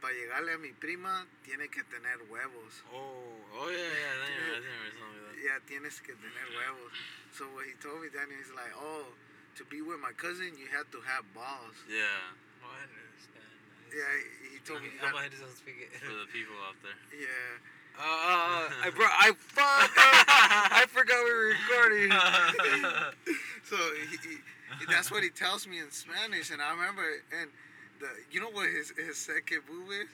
para llegarle a mi prima, tiene que tener huevos. Oh. Oh yeah. Yeah. I think I think I something like that. Yeah, tienes que tener huevos. So what he told me, Danny, he's like, oh, to be with my cousin, you have to have balls. Yeah. Yeah, he told me, you I'm got, gonna speak it. For the people out there. yeah. Uh, uh, I bro, I fuck. I forgot we were recording. So he, he, that's what he tells me in Spanish, and I remember, and the, you know what his his second move is?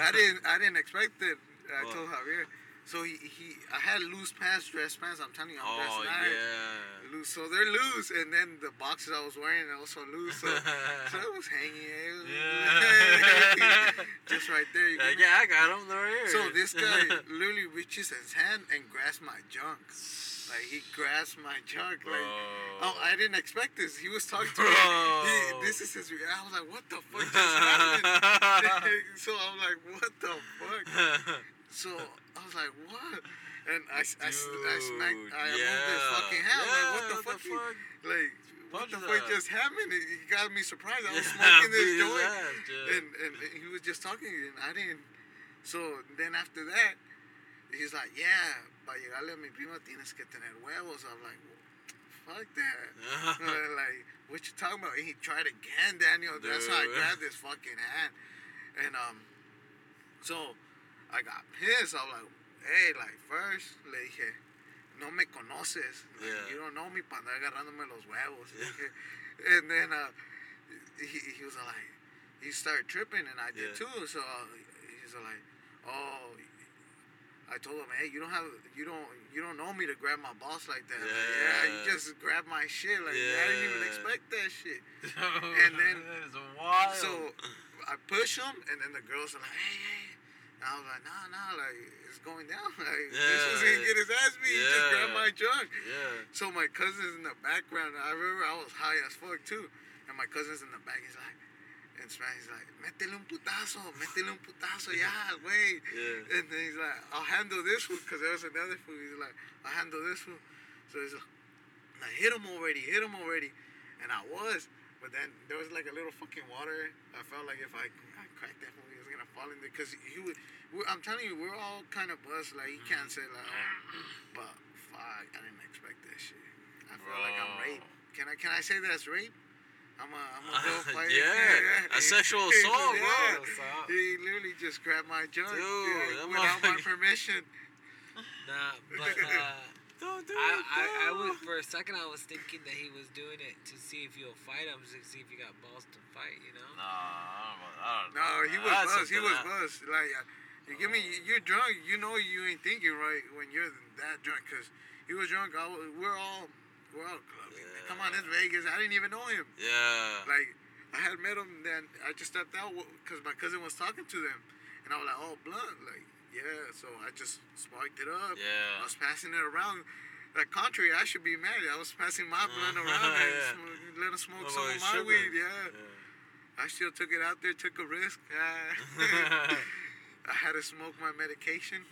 I didn't I didn't expect it. I What? told Javier. So he, he I had loose pants, dress pants. I'm telling you, I'm Oh dressed nice. yeah. Loose, so they're loose, and then the boxes I was wearing are also loose. So, so it was hanging. it was- Yeah. just right there. You Like, yeah, I got them. They're here. So this guy literally reaches his hand and grabs my junk. Like he grabs my junk. Like oh, Bro. oh, I didn't expect this. He was talking to me. He, this is his. I was like, what the fuck just happened? so I'm like, what the fuck? So I was like, what? And I, I, I smacked. Dude, I moved his fucking hand. I'm like, what the Yeah, fuck? you- Like, what the fuck just happened? He got me surprised. I was Yeah, smoking this his joint yeah. and, and he was just talking and I didn't. So then after that, he's like, yeah, para llegarle a mi prima tienes que tener huevos. I'm like, fuck that. Uh, like, what you talking about? And he tried again, Daniel. That's how I grabbed his fucking hand. And um, so I got pissed. I was like, hey, like first, le dije, no me conoces. Like, Yeah. You don't know me para andar agarrándome los huevos. Yeah. and then uh, he, he was like, he started tripping, and I did Yeah. too. So uh, he's like, oh. I told him, hey, you don't have, you don't, you don't know me to grab my boss like that. Like, yeah, you just grabbed my shit. Like I didn't even expect that shit. and then- that is wild. So I push him, and then the girls are like, hey, hey. And I was like, nah, nah, like it's going down. Like this was Yeah. gonna get his ass beat. He just grabbed my junk. yeah. So my cousin's in the background. I remember I was high as fuck too, and my cousin's in the back. He's like, in Spanish, he's like, métele un putazo, métele un putazo, ya, wait. Yeah. And then he's like, I'll handle this one, because there was another food. He's like, I'll handle this one. So he's like, I hit him already, hit him already. And I was, but then there was like a little fucking water. I felt like if I, I cracked that one, he was gonna fall in there. Because he would, we, I'm telling you, we're all kind of buzzed. Like, he can't say, like, oh, but fuck, I didn't expect that shit. I feel like I'm Bro. raped. Can I, can I say that's rape? I'm a, I'm a girl fighter. yeah, a sexual assault, Yeah. bro. He literally just grabbed my junk Dude, yeah, without my permission. Nah, but uh, Don't do I, it. I, I was for a second I was thinking that he was doing it to see if you'll fight him, to see if you got balls to fight. You know. Nah, I don't know. I don't No, know. he was That's buzzed. He was I- buzzed. Like, uh, you give me, you're drunk. You know you ain't thinking right when you're that drunk. Cause he was drunk. I was, we're all, we're all clubbing. Yeah. Come on, it's Vegas. I didn't even know him. Yeah. Like, I had met him. Then I just stepped out because my cousin was talking to them, and I was like, oh, blunt. Like, yeah. So I just sparked it up. Yeah. I was passing it around. Like contrary, I should be mad. I was passing my blunt around and Yeah. let him smoke Oh, some of my sugar. weed. Yeah. I still took it out there, took a risk. I had to smoke my medication.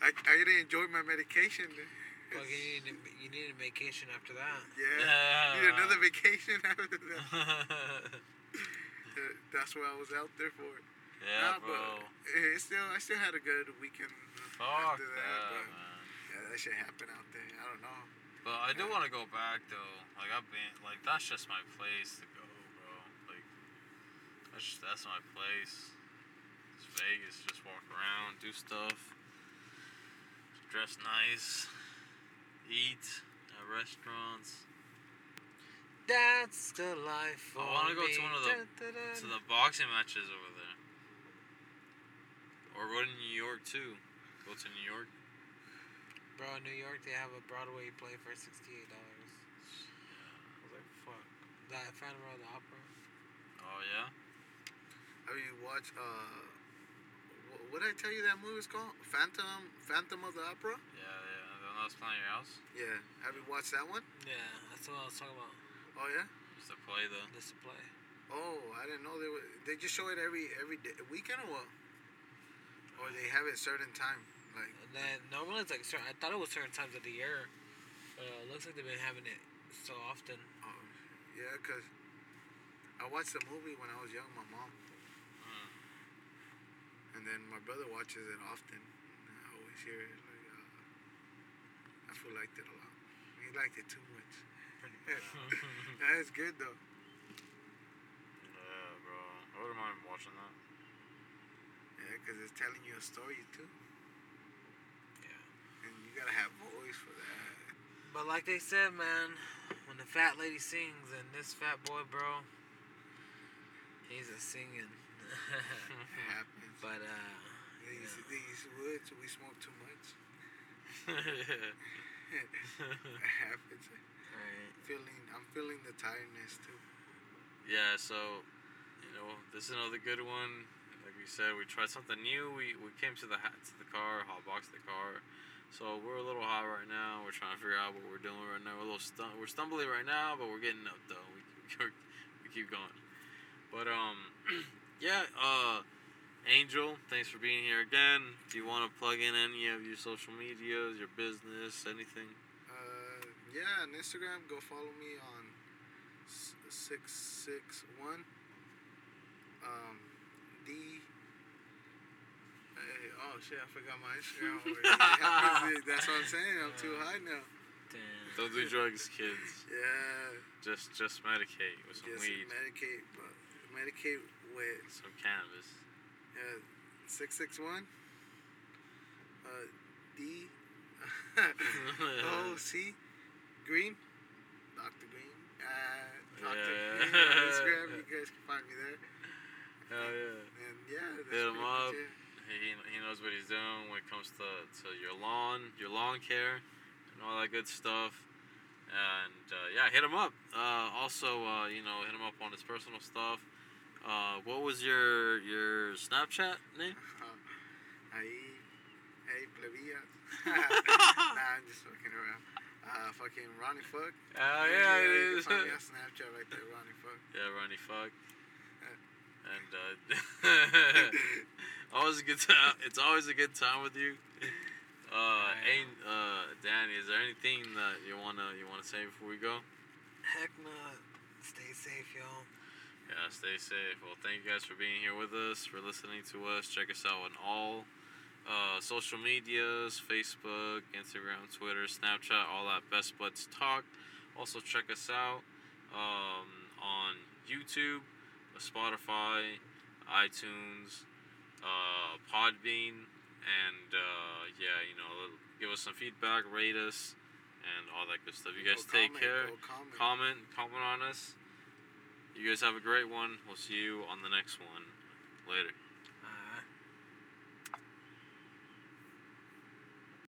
I, I didn't enjoy my medication. Fuck, you need you need a vacation after that. Yeah. Yeah. Need another vacation after that. That's what I was out there for. Yeah, Nah, bro. But it still, I still had a good weekend Fuck after that, that. but man. yeah, that shit happened out there. I don't know. But I do Yeah. want to go back though. Like I've been, like that's just my place to go, bro. Like that's just, that's my place. It's Vegas. Just walk around, do stuff, dress nice, eat at restaurants. That's the life. I wanna go to one of the- To the boxing matches over there. Or go to New York too. Go to New York. Bro, in New York, they have a Broadway play for sixty-eight dollars. I was like, fuck. That Phantom of the Opera. Oh yeah. Have you watched? Uh, what, what did I tell you that movie was called? Phantom, Phantom of the Opera. Yeah, yeah. The one that's playing at your house. Yeah. Have you watched that one? Yeah, that's what I was talking about. Oh yeah. It's a play though. It's a play. Oh, I didn't know they were. They just show it every every day, weekend or what? Or they have it certain time, like. And then normally it's like certain, I thought it was certain times of the year. But uh, it looks like they've been having it so often. Oh, yeah, cause I watched the movie when I was young. My mom, Mm. and then my brother watches it often. I always hear it. Like, uh, I feel liked it a lot. He liked it too much. yeah, it's good though. Yeah, bro. I wouldn't mind watching that. Yeah, cause it's telling you a story too, Yeah. and you gotta have voice for that. But like they said, man, when the fat lady sings and this fat boy, bro, he's a singing. It happens. but uh, These these woods, we smoke too much. it happens. alright. Feeling, I'm feeling the tiredness too. yeah, so you know, this is another good one. Like we said, we tried something new. We we came to the to the car, hotboxed the car. So we're a little hot right now. We're trying to figure out what we're doing right now. We're a little stum- we're stumbling right now, but we're getting up though. We we, we keep going. But um, yeah. Uh, Angel, thanks for being here again. Do you want to plug in any of your social medias, your business, anything? Uh, yeah, on Instagram, go follow me on six six one. Um, D. Hey, oh shit! I forgot my Instagram. already. That's what I'm saying. I'm too high now. Damn. Don't do drugs, kids. Yeah, Just just medicate with some just weed, medicate, but medicate with some cannabis. yeah six six one. Uh, D. oh, C. Green. Dr. Green. Uh, Dr. Green on Yeah. Instagram. You guys can find me there. Hell yeah. And yeah, Hit him up. He, he knows what he's doing when it comes to, to your lawn, your lawn care, and all that good stuff. And uh, yeah, hit him up. Uh, also, uh, you know, hit him up on his personal stuff. Uh, what was your your Snapchat name? Ahí, hey, plebilla. nah, I'm just fucking around. Uh, fucking Ronnie Fuck. Oh you yeah, it can is. find me on Snapchat right there, Ronnie Fuck. Yeah, Ronnie Fuck. And uh, always a good time. It's always a good time with you. Uh, Ain, uh, Danny, is there anything that you wanna you wanna say before we go? Heck not. Stay safe, y'all. Yeah, stay safe. Well, thank you guys for being here with us, for listening to us. Check us out on all uh, social medias Facebook, Instagram, Twitter, Snapchat, all that Best Buds Talk. Also, check us out um, on YouTube, Spotify, iTunes, uh, Podbean, and uh, yeah, you know, give us some feedback, rate us, and all that good stuff. You guys Go take comment, care comment. comment, comment on us. You guys have a great one. We'll see you on the next one. Later.